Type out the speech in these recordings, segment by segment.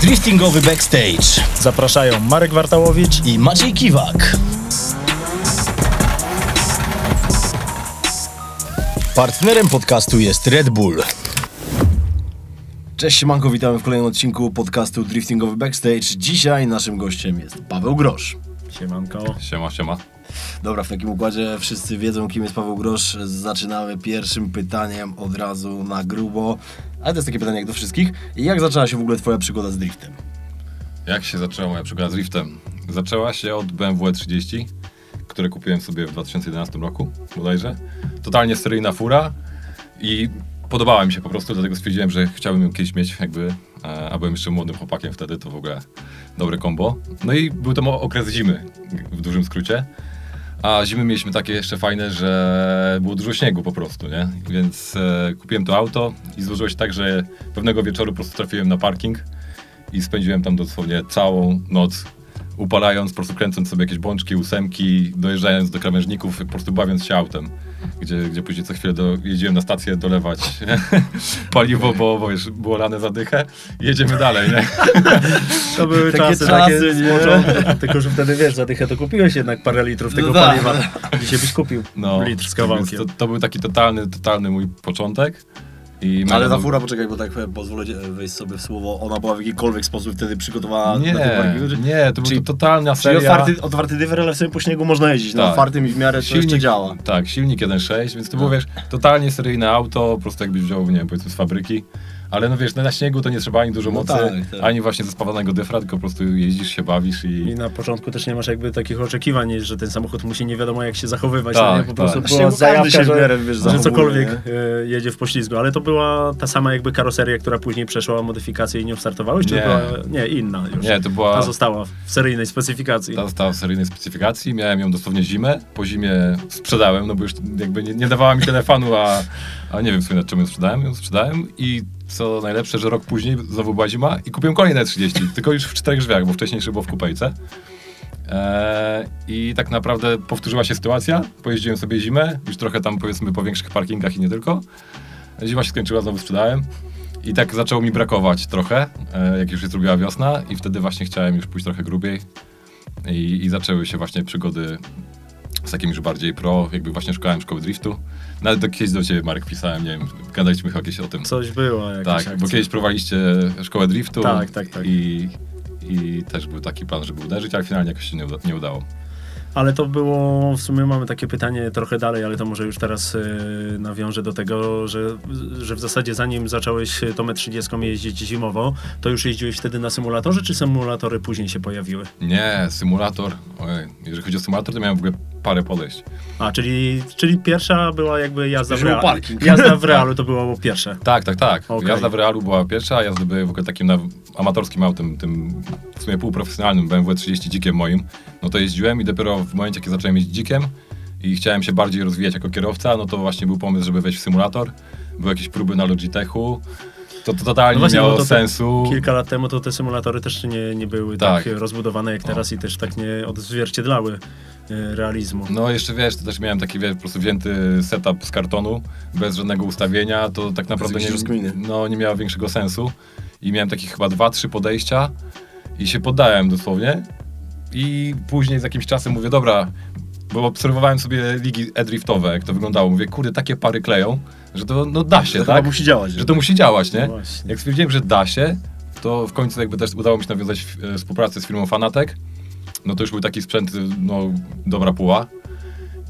driftingowy backstage Zapraszają Marek Wartałowicz. i Maciej Kiwak. Partnerem podcastu jest Red Bull. Cześć Siemanko, witamy w kolejnym odcinku podcastu Driftingowy Backstage. Dzisiaj naszym gościem jest Paweł Grosz. Siemanko. Siema, siema. Dobra, w takim układzie wszyscy wiedzą, kim jest Paweł Grosz. Zaczynamy pierwszym pytaniem od razu na grubo. Ale to jest takie pytanie jak do wszystkich. Jak zaczęła się w ogóle twoja przygoda z driftem? Jak się zaczęła moja przygoda z driftem? Zaczęła się od BMW 30, które kupiłem sobie w 2011 roku bodajże. Totalnie seryjna fura i podobała mi się po prostu, dlatego stwierdziłem, że chciałbym ją kiedyś mieć jakby, e, a byłem jeszcze młodym chłopakiem wtedy, to w ogóle dobre kombo. No i był to okres zimy, w dużym skrócie. A zimy mieliśmy takie jeszcze fajne, że było dużo śniegu po prostu, nie? Więc e, kupiłem to auto i złożyło się tak, że pewnego wieczoru po prostu trafiłem na parking i spędziłem tam dosłownie całą noc upalając, po prostu kręcąc sobie jakieś bączki, ósemki, dojeżdżając do krawężników, po prostu bawiąc się autem, gdzie, gdzie później co chwilę do, jeździłem na stację dolewać paliwo, bo, bo już było lane za dychę i jedziemy dalej, nie? To były Takie czasy, czasy, takie nie? sporządne. Tylko, że wtedy wiesz, za dychę to kupiłeś jednak parę litrów tego No tak. paliwa. Dzisiaj byś kupił No, litr z kawałkiem. to, to był taki totalny, totalny mój początek. Ale ta fura, poczekaj, bo tak pozwolę e, wejść sobie w słowo, ona była w jakikolwiek sposób wtedy przygotowana Nie, na tym parkingu? czy- nie, to Czyli- był to totalna Czyli seria. otwarty, otwarty dywer, ale sobie po śniegu można jeździć, na Tak. otwartym i w miarę to jeszcze działa. Tak, silnik 1.6, więc to było, wiesz, totalnie seryjne auto, po prostu jakbyś wziął, nie wiem, powiedzmy z fabryki. Ale no wiesz, na śniegu to nie trzeba ani dużo No mocy, tak, tak. ani właśnie zespawanego dyfra, tylko po prostu jeździsz, się bawisz i... I na początku też nie masz jakby takich oczekiwań, że ten samochód musi nie wiadomo jak się zachowywać. Tak, no nie? Po prostu tak. była zajawka, że, miarę, wiesz, że cokolwiek nie? e, jedzie w poślizgu. Ale to była ta sama jakby karoseria, która później przeszła modyfikację i nie startowałeś? Czy Nie. była, nie, inna już? Nie, to była... Ta została w seryjnej specyfikacji. Ta została w seryjnej specyfikacji, miałem ją dosłownie zimę, po zimie sprzedałem, no bo już jakby nie, nie dawała mi telefonu, a, a nie wiem w nad czym ją sprzedałem, ją sprzedałem i co najlepsze, że rok później znowu była zima i kupiłem kolejne 30, tylko już w czterech drzwiach, bo wcześniejszy było w kupejce. Eee, I tak naprawdę powtórzyła się sytuacja, pojeździłem sobie zimę, już trochę tam powiedzmy po większych parkingach i nie tylko. Zima się skończyła, znowu sprzedałem. I tak zaczęło mi brakować trochę, e, jak już się zrobiła wiosna i wtedy właśnie chciałem już pójść trochę grubiej. I, I zaczęły się właśnie przygody z takim już bardziej pro, jakby właśnie szukałem szkoły driftu. Nawet do, kiedyś do ciebie, Marek, pisałem, nie wiem, gadaliśmy chyba kiedyś o tym. Coś było. jakaś tak, akcja. bo kiedyś prowadziliście szkołę driftu. Tak, tak, tak. I, I też był taki plan, żeby uderzyć, ale finalnie jakoś się nie, uda, nie udało. Ale to było, w sumie mamy takie pytanie trochę dalej, ale to może już teraz y, nawiążę do tego, że, że w zasadzie zanim zacząłeś Tomę 30 jeździć zimowo, to już jeździłeś wtedy na symulatorze, czy symulatory później się pojawiły? Nie, symulator. Ojej, jeżeli chodzi o symulator, to miałem w ogóle parę podejść. A, czyli, czyli pierwsza była jakby jazda w realu. parking. Jazda w realu to było pierwsze. Tak, tak, tak. Okej. Jazda w realu była pierwsza, a jazdy były w ogóle takim na, amatorskim autem, tym w sumie półprofesjonalnym BMW 30 dzikiem moim. No to jeździłem i dopiero w momencie, kiedy zacząłem jeździć dzikiem i chciałem się bardziej rozwijać jako kierowca, no to właśnie był pomysł, żeby wejść w symulator. Były jakieś próby na Logitechu. To, to totalnie No właśnie, miało to te- sensu. Kilka lat temu to te symulatory też nie, nie były tak, Tak. rozbudowane jak teraz i też tak nie odzwierciedlały y, realizmu. No jeszcze wiesz, to też miałem taki wiesz, po prostu wzięty setup z kartonu, bez żadnego ustawienia, to tak naprawdę nie, rozkminy. no, nie miało większego sensu. I miałem takich chyba dwa, trzy podejścia i się poddałem dosłownie. I później z jakimś czasem mówię, dobra, bo obserwowałem sobie ligi e-driftowe, jak to wyglądało. Mówię, kurde, takie pary kleją, że to no, da się, To tak? musi działać. Że to musi działać, nie? No. Jak stwierdziłem, że da się, to w końcu jakby też udało mi się nawiązać e, współpracę z firmą Fanatek. No to już był taki sprzęt, no dobra puła.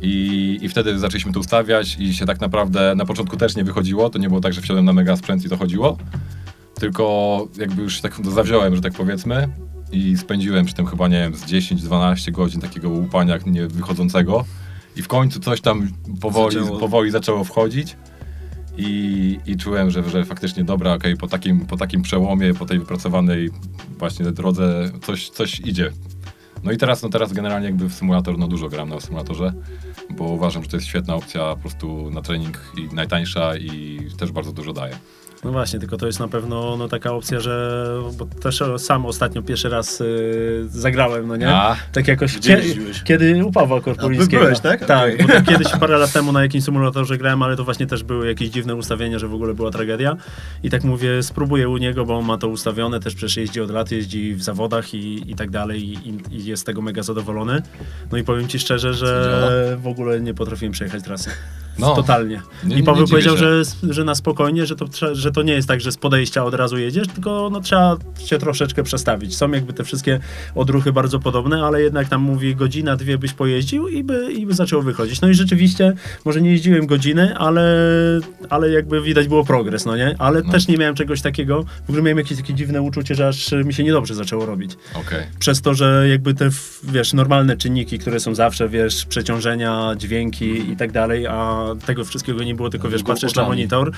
I, I wtedy zaczęliśmy to ustawiać i się tak naprawdę na początku też nie wychodziło. To nie było tak, że wsiadłem na mega sprzęt i to chodziło. Tylko jakby już tak zawziąłem, że tak powiedzmy. I spędziłem przy tym chyba, nie wiem, z 10-12 godzin takiego łupania nie wychodzącego. I w końcu coś tam powoli, Zaczęło. powoli zaczęło wchodzić. I, i czułem, że, że faktycznie dobra, okej, po, takim, po takim przełomie, po tej wypracowanej właśnie drodze coś, coś idzie. No i teraz, no teraz generalnie jakby w symulator, no dużo gram na symulatorze, bo uważam, że to jest świetna opcja po prostu na trening i najtańsza i też bardzo dużo daje. No właśnie, tylko to jest na pewno no, taka opcja, że bo też sam ostatnio pierwszy raz y, zagrałem, no nie? A, Tak jakoś Gdzie kie- jeździłeś? kiedy u Pawła Korpulińskiego. Byłeś, tak? Tak, Okej. bo kiedyś parę lat temu na jakimś symulatorze grałem, ale to właśnie też były jakieś dziwne ustawienia, że w ogóle była tragedia. I tak mówię, spróbuję u niego, bo on ma to ustawione, też przecież jeździ od lat, jeździ w zawodach i, i tak dalej i, i- i jest z tego mega zadowolony. No i powiem ci szczerze, że w ogóle nie potrafiłem przejechać trasy. No. Totalnie. Nie- I Paweł nie powiedział, że, że na spokojnie, że to, że to nie jest tak, że z podejścia od razu jedziesz, tylko no, trzeba się troszeczkę przestawić. Są jakby te wszystkie odruchy bardzo podobne, ale jednak tam mówi godzina, dwie byś pojeździł i by, i by zaczęło wychodzić. No i rzeczywiście, może nie jeździłem godziny, ale, ale jakby widać było progres, no nie? Ale No. też nie miałem czegoś takiego, w ogóle miałem jakieś takie dziwne uczucie, że aż mi się niedobrze zaczęło robić okej. przez to, że jakby te, wiesz, normalne czynniki, które są zawsze, wiesz, przeciążenia, dźwięki i tak dalej, a tego wszystkiego nie było, tylko wiesz, patrzysz na monitor,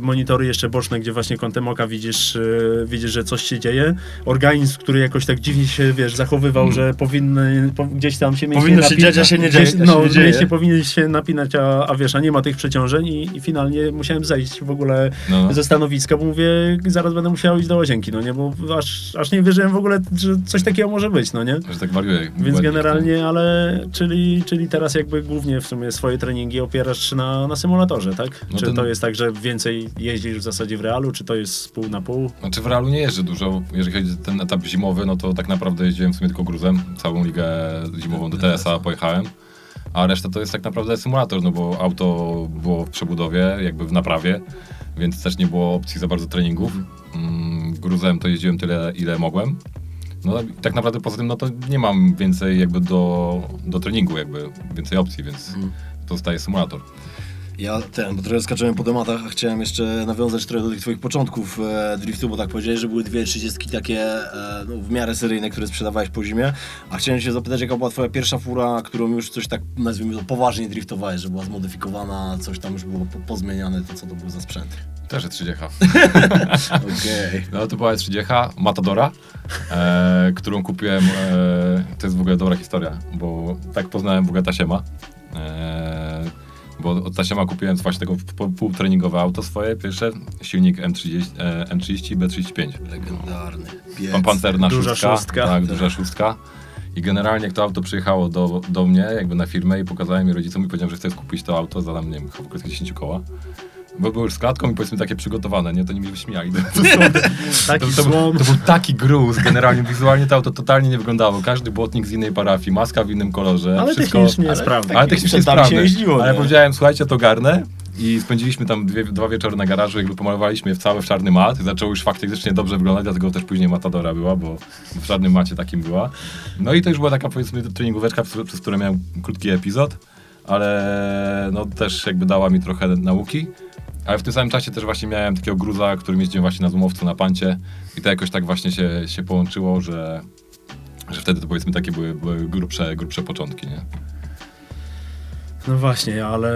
monitory jeszcze boczne, gdzie właśnie kątem oka widzisz, yy, widzisz, że coś się dzieje, organizm, który jakoś tak dziwnie się, wiesz, zachowywał, że powinny, po, gdzieś tam się mięśnie Powinno się dziać, a się nie dzieje, gdzieś- a się No, nie dzieje. powinny się napinać, a, a wiesz, a nie ma tych przeciążeń i, i finalnie musiałem zejść w ogóle No, no. ze stanowiska, bo mówię, zaraz będę musiał iść do łazienki, no nie, bo aż, aż nie wierzyłem w ogóle, że coś takiego może być, no nie? Że tak wariuję. Więc generalnie, ale czyli, czyli teraz jakby głównie w sumie swoje treningi opierasz na, na symulatorze, tak? No czy ten- to jest tak, że więcej jeździsz w zasadzie w realu, czy to jest pół na pół? Znaczy w realu nie jeżdżę dużo. Jeżeli chodzi o ten etap zimowy, no to tak naprawdę jeździłem w sumie tylko gruzem. Całą ligę zimową DTS-a pojechałem. A reszta to jest tak naprawdę symulator, no bo auto było w przebudowie, jakby w naprawie, więc też nie było opcji za bardzo treningów. Mm, Gruzem to jeździłem tyle, ile mogłem. No tak naprawdę poza tym, no to nie mam więcej jakby do, do treningu, jakby więcej opcji, więc pozostaje symulator. Ja ten, bo trochę skaczyłem po tematach, a chciałem jeszcze nawiązać trochę do tych twoich początków e, driftu, bo tak powiedziałeś, że były dwie trzydziestki takie e, no, w miarę seryjne, które sprzedawałeś po zimie. A chciałem się zapytać, jaka była twoja pierwsza fura, którą już coś tak, nazwijmy to, poważnie driftowałeś, że była zmodyfikowana, coś tam już było po, pozmieniane, to co to był za sprzęt? Też jest 30. Okej. No to była 30 Matadora, e, którą kupiłem, e, to jest w ogóle dobra historia, bo tak poznałem Tasiema. E, bo od Tasiema kupiłem właśnie tego półtreningowe auto swoje, pierwsze, silnik M30, e, M30 B35. Legendarny. Piec. Pan pancerna Duża szóstka. szóstka. Tak, duża szóstka. I generalnie jak to auto przyjechało do, do mnie, jakby na firmę i pokazałem mi rodzicom i powiedziałem, że chcę kupić to auto za, nie wiem, chyba około 10 koła. Bo były już z klatką i powiedzmy takie przygotowane, nie? To nie mi wyśmiali. To, Taki to, to, był, to był taki gruz, generalnie wizualnie to auto totalnie nie wyglądało. Każdy błotnik z innej parafii, maska w innym kolorze, Ale wszystko... technicznie jest ale prawda. ale technicznie sprzętami sprawne. się jeździło, Ale nie? powiedziałem, słuchajcie, to garnę i spędziliśmy tam dwie, dwa wieczory na garażu, jakby pomalowaliśmy je w cały w czarny mat. Zaczęło już faktycznie dobrze wyglądać, dlatego też później Matadora była, bo w czarnym macie takim była. No i to już była taka powiedzmy treningóweczka, przez, przez którą miałem krótki epizod, ale no też jakby dała mi trochę nauki. Ale w tym samym czasie też właśnie miałem takiego gruza, którym jeździłem właśnie na zumowcu, na pancie i to jakoś tak właśnie się, się połączyło, że, że wtedy to powiedzmy takie były, były grubsze, grubsze początki, nie? No właśnie, ale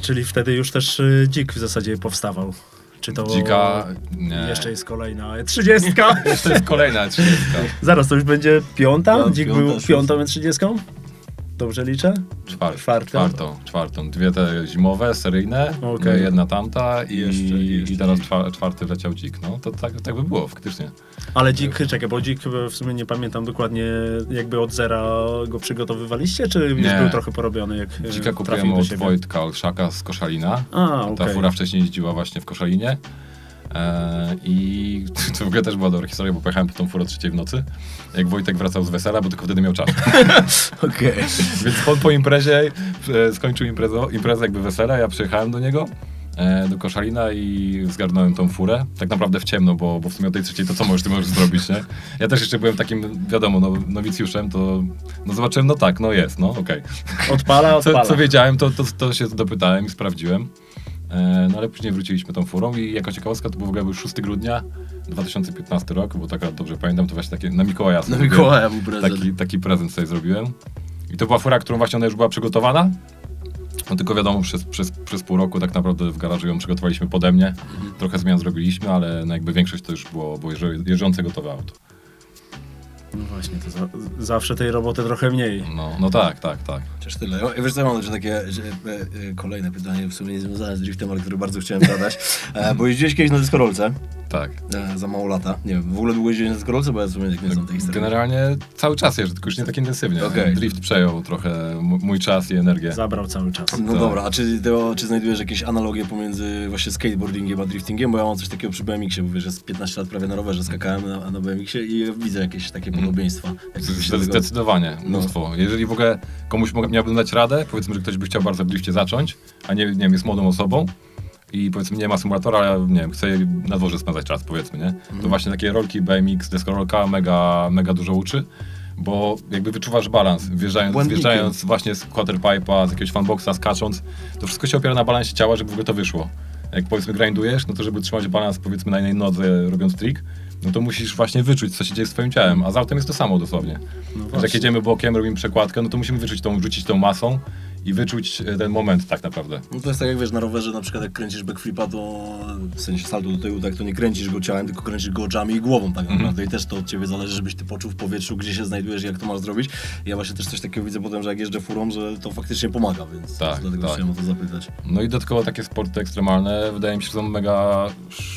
czyli wtedy już też y, dzik w zasadzie powstawał. Czy to Dzika, nie. jeszcze jest kolejna 30? To jest kolejna 30. Zaraz to już będzie piąta? No, Dzik piąta, był szósta. piątą 30? Dobrze liczę? Czwartą. Czwartą. Czwartą. Czwartą. Dwie te zimowe, seryjne, Okej. jedna tamta i, Jeszcze, jeszcze, i teraz czwa- czwarty leciał dzik. No to tak, tak by było faktycznie. Ale dzik, czekaj, bo dzik w sumie nie pamiętam dokładnie, jakby od zera go przygotowywaliście, czy już Nie. był trochę porobiony, jak e, Dzika kupiłem od? Wojtka Olszaka z Koszalina. A, Ta okej. fura wcześniej jeździła właśnie w Koszalinie. E, I to w ogóle też była dobra historia, bo pojechałem po tą furę o trzeciej w nocy, jak Wojtek wracał z wesela, bo tylko wtedy miał czas. Okej. Więc po, po imprezie e, skończył imprezę, imprezę jakby wesele, ja przyjechałem do niego, e, do Koszalina i zgarnąłem tą furę. Tak naprawdę w ciemno, bo, bo w sumie o tej trzeciej to co możesz, ty możesz zrobić, nie? Ja też jeszcze byłem takim, wiadomo, no, nowicjuszem, to no zobaczyłem, no tak, no jest, no okej. Odpala, Co, odpala. co wiedziałem, to, to, to się dopytałem i sprawdziłem. E, no ale później wróciliśmy tą furą i jako ciekawostka to był w ogóle był 6 grudnia 2015 rok, bo tak dobrze pamiętam, to właśnie takie na Mikołaja sobie Na. Mikołaja był prezent. Taki, taki prezent sobie zrobiłem. I to była fura, którą właśnie ona już była przygotowana. No tylko wiadomo, przez, przez, przez pół roku tak naprawdę w garażu ją przygotowaliśmy pode mnie. Trochę zmian zrobiliśmy, ale no jakby większość to już było, było jeżdżące gotowe auto. No właśnie, to za, zawsze tej roboty trochę mniej. No, no tak, tak, tak. Chociaż tyle. Ja, wiesz co, ja mam jeszcze takie że, e, e, kolejne pytanie, w sumie nie związane z driftem, ale które bardzo chciałem zadać. E, bo jeździłeś kiedyś na deskorolce Tak. e, za mało lata. Nie wiem, w ogóle długo jeździłeś na deskorolce, bo ja w sumie nie znam tej historii. Generalnie cały czas jeżdżę, tylko już nie tak intensywnie. Okej. Drift przejął trochę mój czas i energię. Zabrał cały czas. No Tak. dobra, a czy, to, czy znajdujesz jakieś analogie pomiędzy właśnie skateboardingiem a driftingiem? Bo ja mam coś takiego przy BMX-ie, bo wiesz, że z 15 lat prawie na rowerze skakałem na, na BMX-ie i widzę jakieś takie podobieństwa. Jak Z- Zdecydowanie, No. mnóstwo. Jeżeli w ogóle komuś miałbym dać radę, powiedzmy, że ktoś by chciał bardzo w drifcie zacząć, a nie, nie wiem, jest młodą osobą i powiedzmy nie ma symulatora, ale nie wiem, chce na dworze spędzać czas, powiedzmy, nie? Mhm. To właśnie takie rolki BMX, deskorolka mega, mega dużo uczy, bo jakby wyczuwasz balans, wjeżdżając, wjeżdżając właśnie z quarterpipe'a, z jakiegoś fanboxa, skacząc, to wszystko się opiera na balansie ciała, żeby w ogóle to wyszło. Jak powiedzmy grindujesz, no to żeby trzymać balans powiedzmy na jednej nodze robiąc trik, no to musisz właśnie wyczuć, co się dzieje z twoim ciałem, a z autem jest to samo dosłownie. No jak jedziemy bokiem, robimy przekładkę, no to musimy wyczuć tą, rzucić tą masą i wyczuć e, ten moment tak naprawdę. No to jest tak jak wiesz, na rowerze na przykład jak kręcisz backflipa, to w sensie salto do tyłu, tak to nie kręcisz go ciałem, tylko kręcisz go oczami i głową tak naprawdę i też to od ciebie zależy, żebyś ty poczuł w powietrzu, gdzie się znajdujesz i jak to masz zrobić. Ja właśnie też coś takiego widzę potem, że jak jeżdżę furą, że to faktycznie pomaga, więc Tak, dlatego tak. chciałem o to zapytać. No i dodatkowo takie sporty ekstremalne wydaje mi się, że są mega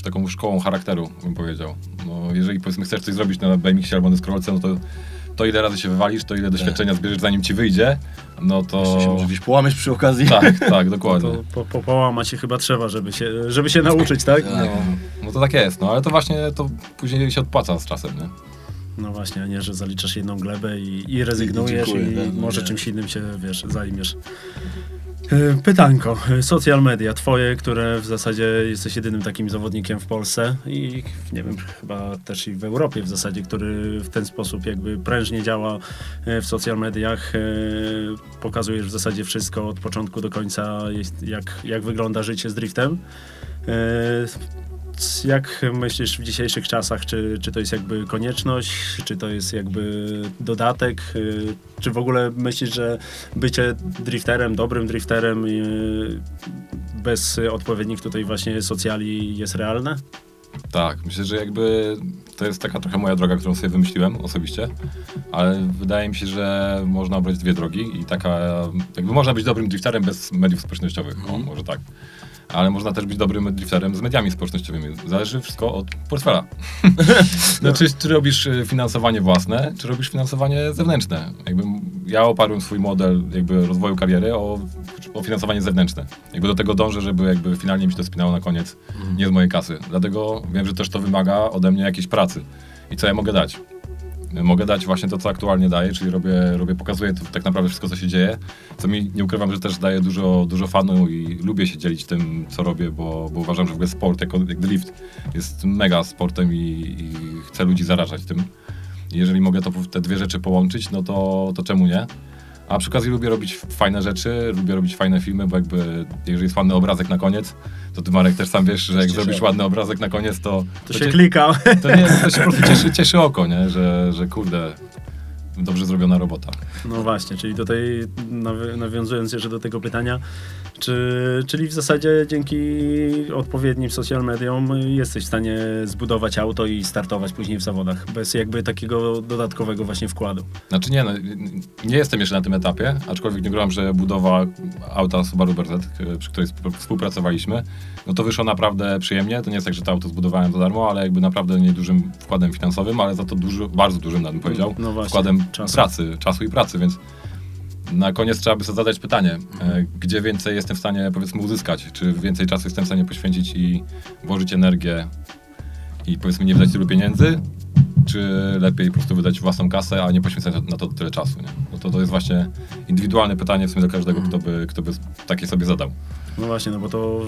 taką szkołą charakteru, bym powiedział. No, jeżeli powiedzmy chcesz coś zrobić na BMX-ie albo na scrollce, no to to ile razy się wywalisz, to ile doświadczenia zbierzesz zanim ci wyjdzie, no to... Jeszcze się może gdzieś połamiesz przy okazji. Tak, tak, dokładnie. To po, po, połamać się chyba trzeba, żeby się, żeby się nauczyć, tak? Tak. No, no to tak jest, no ale to właśnie to później się odpłaca z czasem, nie? No właśnie, a nie, że zaliczasz jedną glebę i, i rezygnujesz i, dziękuję, tak, no może nie. czymś innym się, wiesz, zajmiesz. E, Pytanko. E, Social media twoje, które w zasadzie jesteś jedynym takim zawodnikiem w Polsce i nie wiem, chyba też i w Europie w zasadzie, który w ten sposób jakby prężnie działa e, w social mediach. Pokazujesz w zasadzie wszystko od początku do końca, jak, jak wygląda życie z driftem. Jak myślisz w dzisiejszych czasach, czy, czy to jest jakby konieczność, czy to jest jakby dodatek, y, czy w ogóle myślisz, że bycie drifterem, dobrym drifterem y, bez odpowiednich tutaj właśnie socjali jest realne? Tak, myślę, że jakby to jest taka trochę moja droga, którą sobie wymyśliłem osobiście, ale wydaje mi się, że można obrać dwie drogi i taka, jakby można być dobrym drifterem bez mediów społecznościowych, o, może tak. Ale można też być dobrym drifterem z mediami społecznościowymi. Zależy wszystko od portfela. no, czy, czy robisz y, finansowanie własne, czy robisz finansowanie zewnętrzne. Jakby ja oparłem swój model jakby rozwoju kariery o, o finansowanie zewnętrzne. Jakby do tego dążę, żeby jakby finalnie mi się to spinało na koniec nie z mojej kasy. Dlatego wiem, że też to wymaga ode mnie jakiejś pracy. I co ja mogę dać? Mogę dać właśnie to, co aktualnie daję, czyli robię, robię pokazuję tak naprawdę wszystko, co się dzieje, co mi, nie ukrywam, że też daje dużo, dużo fanu i lubię się dzielić tym, co robię, bo, bo uważam, że w ogóle sport, jako, jak drift, jest mega sportem i, i chcę ludzi zarażać tym. Jeżeli mogę to, te dwie rzeczy połączyć, no to, to czemu nie? A przy okazji lubię robić fajne rzeczy, lubię robić fajne filmy, bo jakby, jeżeli jest ładny obrazek na koniec, to ty Marek też sam wiesz, że jak Cieszę. zrobisz ładny obrazek na koniec, to... To się cię- klika. to nie, to się po prostu cieszy, cieszy oko, nie? Że, że kurde, dobrze zrobiona robota. No właśnie, czyli tutaj nawi- nawiązując jeszcze do tego pytania, czy, czyli w zasadzie dzięki odpowiednim social mediom jesteś w stanie zbudować auto i startować później w zawodach, bez jakby takiego dodatkowego właśnie wkładu. Znaczy nie, no, nie jestem jeszcze na tym etapie, aczkolwiek nie grałem, że budowa auta Subaru BRZ, przy której sp- współpracowaliśmy, no to wyszło naprawdę przyjemnie. To nie jest tak, że to auto zbudowałem za darmo, ale jakby naprawdę niedużym wkładem finansowym, ale za to duży, bardzo dużym, bym powiedział, No właśnie, wkładem czasu. pracy, czasu i pracy, więc na koniec trzeba by sobie zadać pytanie, e, gdzie więcej jestem w stanie powiedzmy uzyskać, czy więcej czasu jestem w stanie poświęcić i włożyć energię i powiedzmy nie wydać tylu pieniędzy, czy lepiej po prostu wydać własną kasę, a nie poświęcać na to tyle czasu, nie? No to, to jest właśnie indywidualne pytanie w sumie do każdego, kto by, kto by takie sobie zadał. No właśnie, no bo to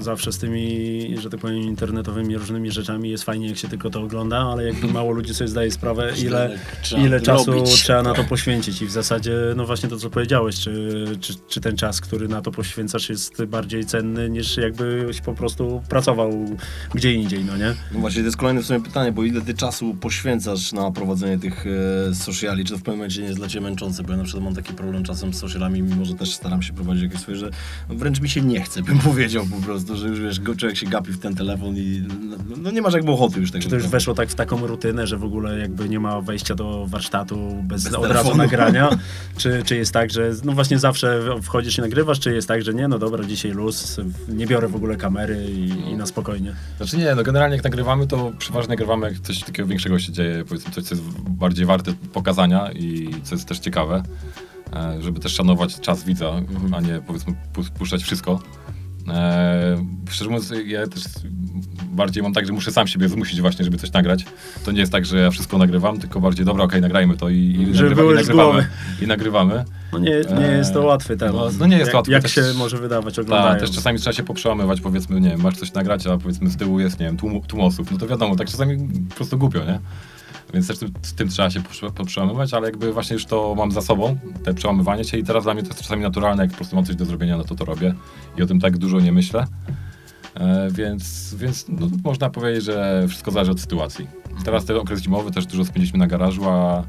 zawsze z tymi, że tak powiem, internetowymi różnymi rzeczami jest fajnie, jak się tylko to ogląda, ale jakby mało ludzi sobie zdaje sprawę, ile, trzeba ile czasu robić. trzeba na to poświęcić. I w zasadzie, no właśnie to, co powiedziałeś, czy, czy, czy ten czas, który na to poświęcasz, jest bardziej cenny, niż jakbyś po prostu pracował gdzie indziej, no nie? No właśnie, to jest kolejne w sumie pytanie, bo ile ty czasu poświęcasz na prowadzenie tych e, sociali, czy to w pewnym momencie nie jest dla ciebie męczące, bo ja na przykład mam taki problem czasem z socialami, mimo że też staram się prowadzić jakieś swoje, że wręcz mi się nie nie chce, bym powiedział po prostu, że już wiesz, go- człowiek się gapi w ten telefon i no, no nie masz jakby ochoty już tego. Czy to już weszło tak w taką rutynę, że w ogóle jakby nie ma wejścia do warsztatu bez, Bez od telefonu. razu nagrania? Czy, czy jest tak, że no właśnie zawsze wchodzisz i nagrywasz, czy jest tak, że nie, no dobra, dzisiaj luz, nie biorę w ogóle kamery i, i na spokojnie? Znaczy nie, no generalnie jak nagrywamy, to przeważnie nagrywamy jak coś takiego większego się dzieje, powiedzmy coś, co jest bardziej warte pokazania i co jest też ciekawe, żeby też szanować czas widza, a nie powiedzmy pu- puszczać wszystko. E, szczerze mówiąc, ja też bardziej mam tak, że muszę sam siebie zmusić właśnie, żeby coś nagrać. To nie jest tak, że ja wszystko nagrywam, tylko bardziej, dobra, okej, nagrajmy to i, i, Żeby nagrywa, i nagrywamy. I nagrywamy. No nie, nie jest to Eee, łatwy temat. no, no nie jest jak, łatwy, Jak też- się może wydawać Tak, oglądając? też czasami trzeba się poprzełamywać, powiedzmy, nie wiem, masz coś nagrać, a powiedzmy z tyłu jest, nie wiem, tłum, tłum osób, no to wiadomo, tak czasami po prostu głupio, nie? Więc też tym- z tym trzeba się poprzełamywać, ale jakby właśnie już to mam za sobą, te przełamywanie się i teraz dla mnie to jest czasami naturalne, jak po prostu mam coś do zrobienia, no to to robię i o tym tak dużo nie myślę. E, więc więc no, można powiedzieć, że wszystko zależy od sytuacji. Teraz ten okres zimowy też dużo spędziliśmy na garażu, a,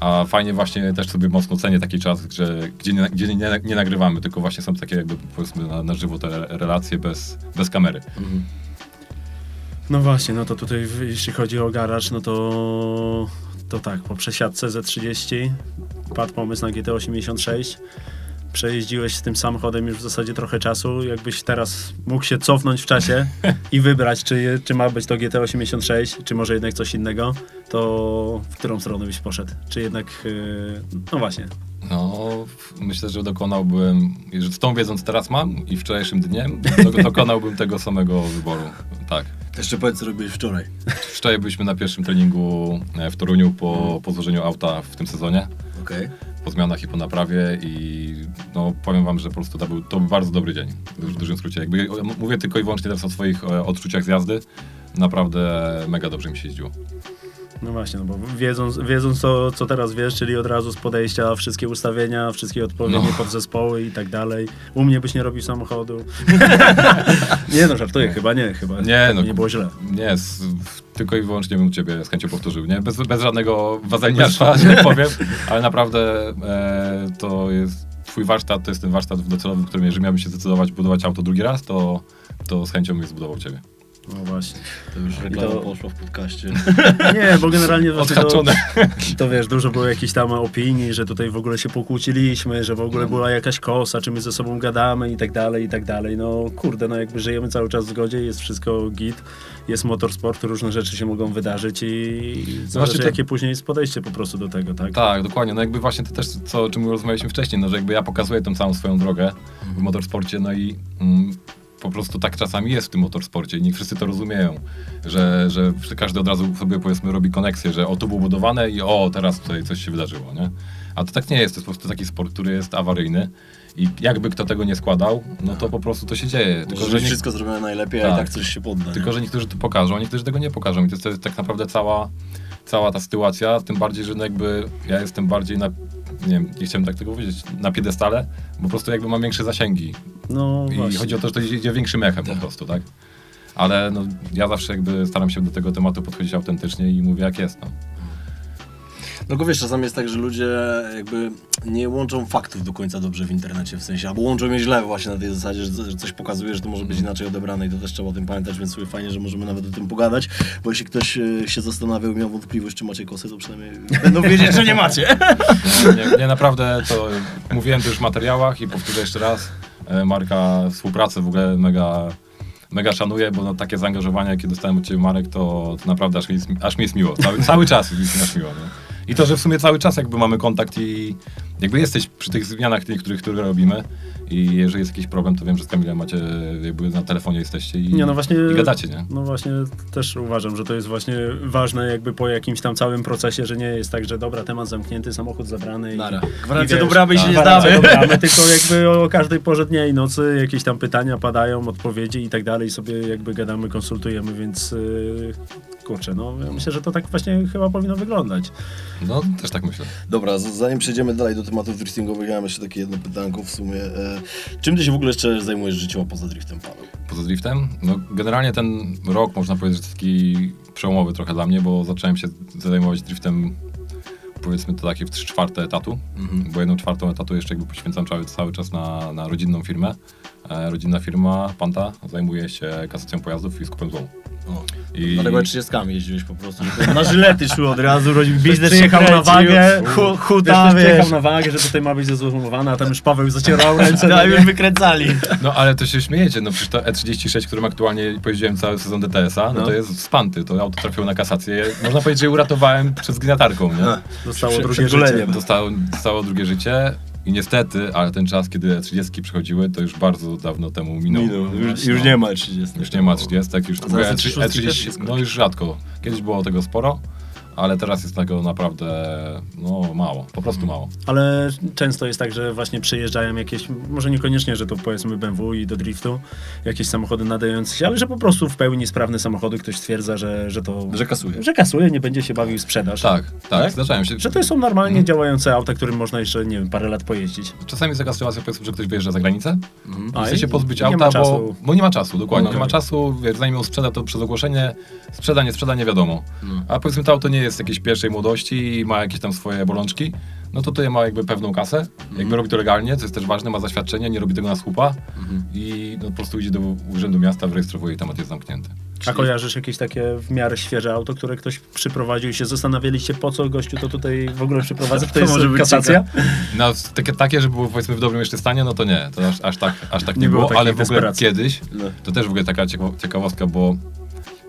a fajnie właśnie też sobie mocno cenię taki czas, że, gdzie, nie, gdzie nie, nie nagrywamy, tylko właśnie są takie jakby powiedzmy na, na żywo te relacje bez, bez kamery. No właśnie, no to tutaj jeśli chodzi o garaż, no to, to tak, po przesiadce Z30 padł pomysł na GT86. Przejeździłeś z tym samochodem już w zasadzie trochę czasu. Jakbyś teraz mógł się cofnąć w czasie i wybrać, czy, czy ma być to GT86, czy może jednak coś innego, to w którą stronę byś poszedł? Czy jednak, yy, no właśnie, No, myślę, że dokonałbym, że z tą wiedzą, co teraz mam i wczorajszym dniem, dokonałbym tego samego wyboru. Tak. Jeszcze powiedz, co robiłeś wczoraj. Wczoraj byliśmy na pierwszym treningu e, w Toruniu po, po złożeniu auta w tym sezonie. Okej. po zmianach i po naprawie i no, powiem wam, że po prostu to był, to był bardzo dobry dzień, w dużym skrócie. Jakby, mówię tylko i wyłącznie teraz o swoich e, odczuciach z jazdy. Naprawdę mega dobrze mi się jeździło. No właśnie, no bo wiedząc, wiedząc co, co teraz wiesz, czyli od razu z podejścia wszystkie ustawienia, wszystkie odpowiednie No. podzespoły i tak dalej. U mnie byś nie robił samochodu. nie no, żartuję, chyba nie, chyba Nie, no, nie było źle. Nie, s- tylko i wyłącznie bym u ciebie z chęcią powtórzył, nie? Bez, bez żadnego wadzeniarstwa, że tak powiem, ale naprawdę e, to jest twój warsztat, to jest ten warsztat docelowy, w którym jeżeli miałbym się zdecydować budować auto drugi raz, to, to z chęcią bym zbudował ciebie. No właśnie. To już reklama to- poszła w podcaście. Nie, bo generalnie to, to wiesz, dużo było jakichś tam opinii, że tutaj w ogóle się pokłóciliśmy, że w ogóle była jakaś kosa, czy my ze sobą gadamy i tak dalej, i tak dalej. No kurde, no jakby żyjemy cały czas w zgodzie, jest wszystko git, jest motorsport, różne rzeczy się mogą wydarzyć i zależy Właśnie to- jakie później jest podejście po prostu do tego, tak? Tak, dokładnie. No jakby właśnie to też, co, o czym rozmawialiśmy wcześniej, no że jakby ja pokazuję tą całą swoją drogę w motorsporcie, no i mm, po prostu tak czasami jest w tym motorsporcie i niech wszyscy to rozumieją, że, że każdy od razu sobie powiedzmy robi koneksję, że o to było budowane i o teraz tutaj coś się wydarzyło, nie? A to tak nie jest, to jest po prostu taki sport, który jest awaryjny i jakby kto tego nie składał, no to po prostu to się dzieje. Tylko, że nie, wszystko zrobione najlepiej, a i Tak. tak coś się podda. tylko, że niektórzy to pokażą, a niektórzy tego nie pokażą i to jest, to jest tak naprawdę cała, cała ta sytuacja, tym bardziej, że no jakby ja jestem bardziej na, nie wiem, nie chciałem tak tego powiedzieć, na piedestale, bo po prostu jakby mam większe zasięgi No i właśnie. chodzi o to, że to idzie większym echem po prostu, tak? Ale no, ja zawsze jakby staram się do tego tematu podchodzić autentycznie i mówię jak jest, no. No go wiesz, czasami jest tak, że ludzie jakby nie łączą faktów do końca dobrze w internecie, w sensie, albo łączą je źle właśnie na tej zasadzie, że, coś pokazuje, że to może być inaczej odebrane i to też trzeba o tym pamiętać, więc sobie fajnie, że możemy nawet o tym pogadać, bo jeśli ktoś e, się zastanawiał i miał wątpliwość, czy macie kosy, to przynajmniej będą wiedzieć, że nie macie. Nie, nie, nie naprawdę to mówiłem to już w materiałach i powtórzę jeszcze raz. E, Marka współpracę w ogóle mega, mega szanuję, bo no, takie zaangażowanie, jakie dostałem od Ciebie Marek, to, to naprawdę aż mi, jest, aż mi jest miło. Cały, cały czas mi jest aż miło. Nie? I to, że w sumie cały czas jakby mamy kontakt i jakby jesteś przy tych zmianach tych, których, które robimy i jeżeli jest jakiś problem, to wiem, że z Kamilem macie, jakby na telefonie jesteście i, Nie, no właśnie, i gadacie, nie? No właśnie też uważam, że to jest właśnie ważne jakby po jakimś tam całym procesie, że nie jest tak, że dobra, temat zamknięty, samochód zabrany i... Nara. i Gwarancja wiesz, do bramy się tak, nie gwarancja zdamy. do bramy, tylko jakby o każdej porze dnia i nocy jakieś tam pytania padają, odpowiedzi i tak dalej, sobie jakby gadamy, konsultujemy, więc yy, kurczę, no ja myślę, że to tak właśnie chyba powinno wyglądać. No, też tak myślę. Dobra, zanim przejdziemy dalej do tematów driftingowych, ja mam jeszcze takie jedno pytanko w sumie. E, czym ty się w ogóle jeszcze zajmujesz życiowo poza driftem, Paweł? poza driftem. No, generalnie ten rok można powiedzieć, że jest taki przełomowy trochę dla mnie, bo zacząłem się zajmować driftem powiedzmy to takie w 3 czwarte etatu, Mhm. bo jedną czwartą etatu jeszcze jakby poświęcam cały, cały czas na, na rodzinną firmę. E, rodzinna firma Panta zajmuje się kasacją pojazdów i skupem złomu. O. I Dlatego 30 jeździłeś po prostu. Na żylety szły od razu, rodził biznes przyjechał się na wagę, hu- huta, wiesz. przyjechał na wagę, że tutaj ma być zezłomowana, a tam już Paweł zacierał ręce. No, no już wykręcali. No ale to się śmiejecie, no przecież to E36, którym aktualnie pojeździłem cały sezon DTS-a, no, No. to jest z Panty, to auto trafiło na kasację. Można powiedzieć, że je uratowałem przed zgniatarką, nie? Dostało drugie życie. Dostało, dostało drugie życie i niestety, ale ten czas, kiedy 30 przychodziły, to już bardzo dawno temu minął. Minął. Już, już nie ma 30. Już nie ma 30, już zaraz E30, te szóstki też E30, jest no już rzadko. Kiedyś było tego sporo, ale teraz jest tego naprawdę no mało, po prostu mało. Ale często jest tak, że właśnie przyjeżdżają jakieś, może niekoniecznie, że to powiedzmy BMW i do driftu, jakieś samochody nadające się, ale że po prostu w pełni sprawne samochody ktoś stwierdza, że, że to... Że kasuje. Że kasuje, nie będzie się bawił sprzedaż. Tak, tak, Tak? zdarzają się. Że to są normalnie Mhm. działające auta, którym można jeszcze, nie wiem, parę lat pojeździć. Czasami jest taka sytuacja, powiedzmy, że ktoś wyjeżdża za granicę, Mhm. A, chce się pozbyć auta, bo, bo nie ma czasu, dokładnie, nie ma czasu, wiesz, zanim ją sprzeda, to przez ogłoszenie sprzeda, nie sprzeda, nie wiadomo. No. A powiedzmy to auto nie jest jakiejś pierwszej młodości i ma jakieś tam swoje bolączki, no to tutaj ma jakby pewną kasę, jakby robi to legalnie, co jest też ważne, ma zaświadczenie, nie robi tego na słupa Mhm. i no, po prostu idzie do urzędu miasta, wyrejestrowuje i temat jest zamknięty. A kojarzysz jakieś takie w miarę świeże auto, które ktoś przyprowadził i się zastanawialiście, po co gościu to tutaj w ogóle przyprowadza? To, To jest może być kasacja? No, takie, takie, że było powiedzmy w dobrym jeszcze stanie, no to nie, to aż, aż tak, aż tak nie, Nie było było, ale w ogóle kiedyś, No. to też w ogóle taka ciekawostka, bo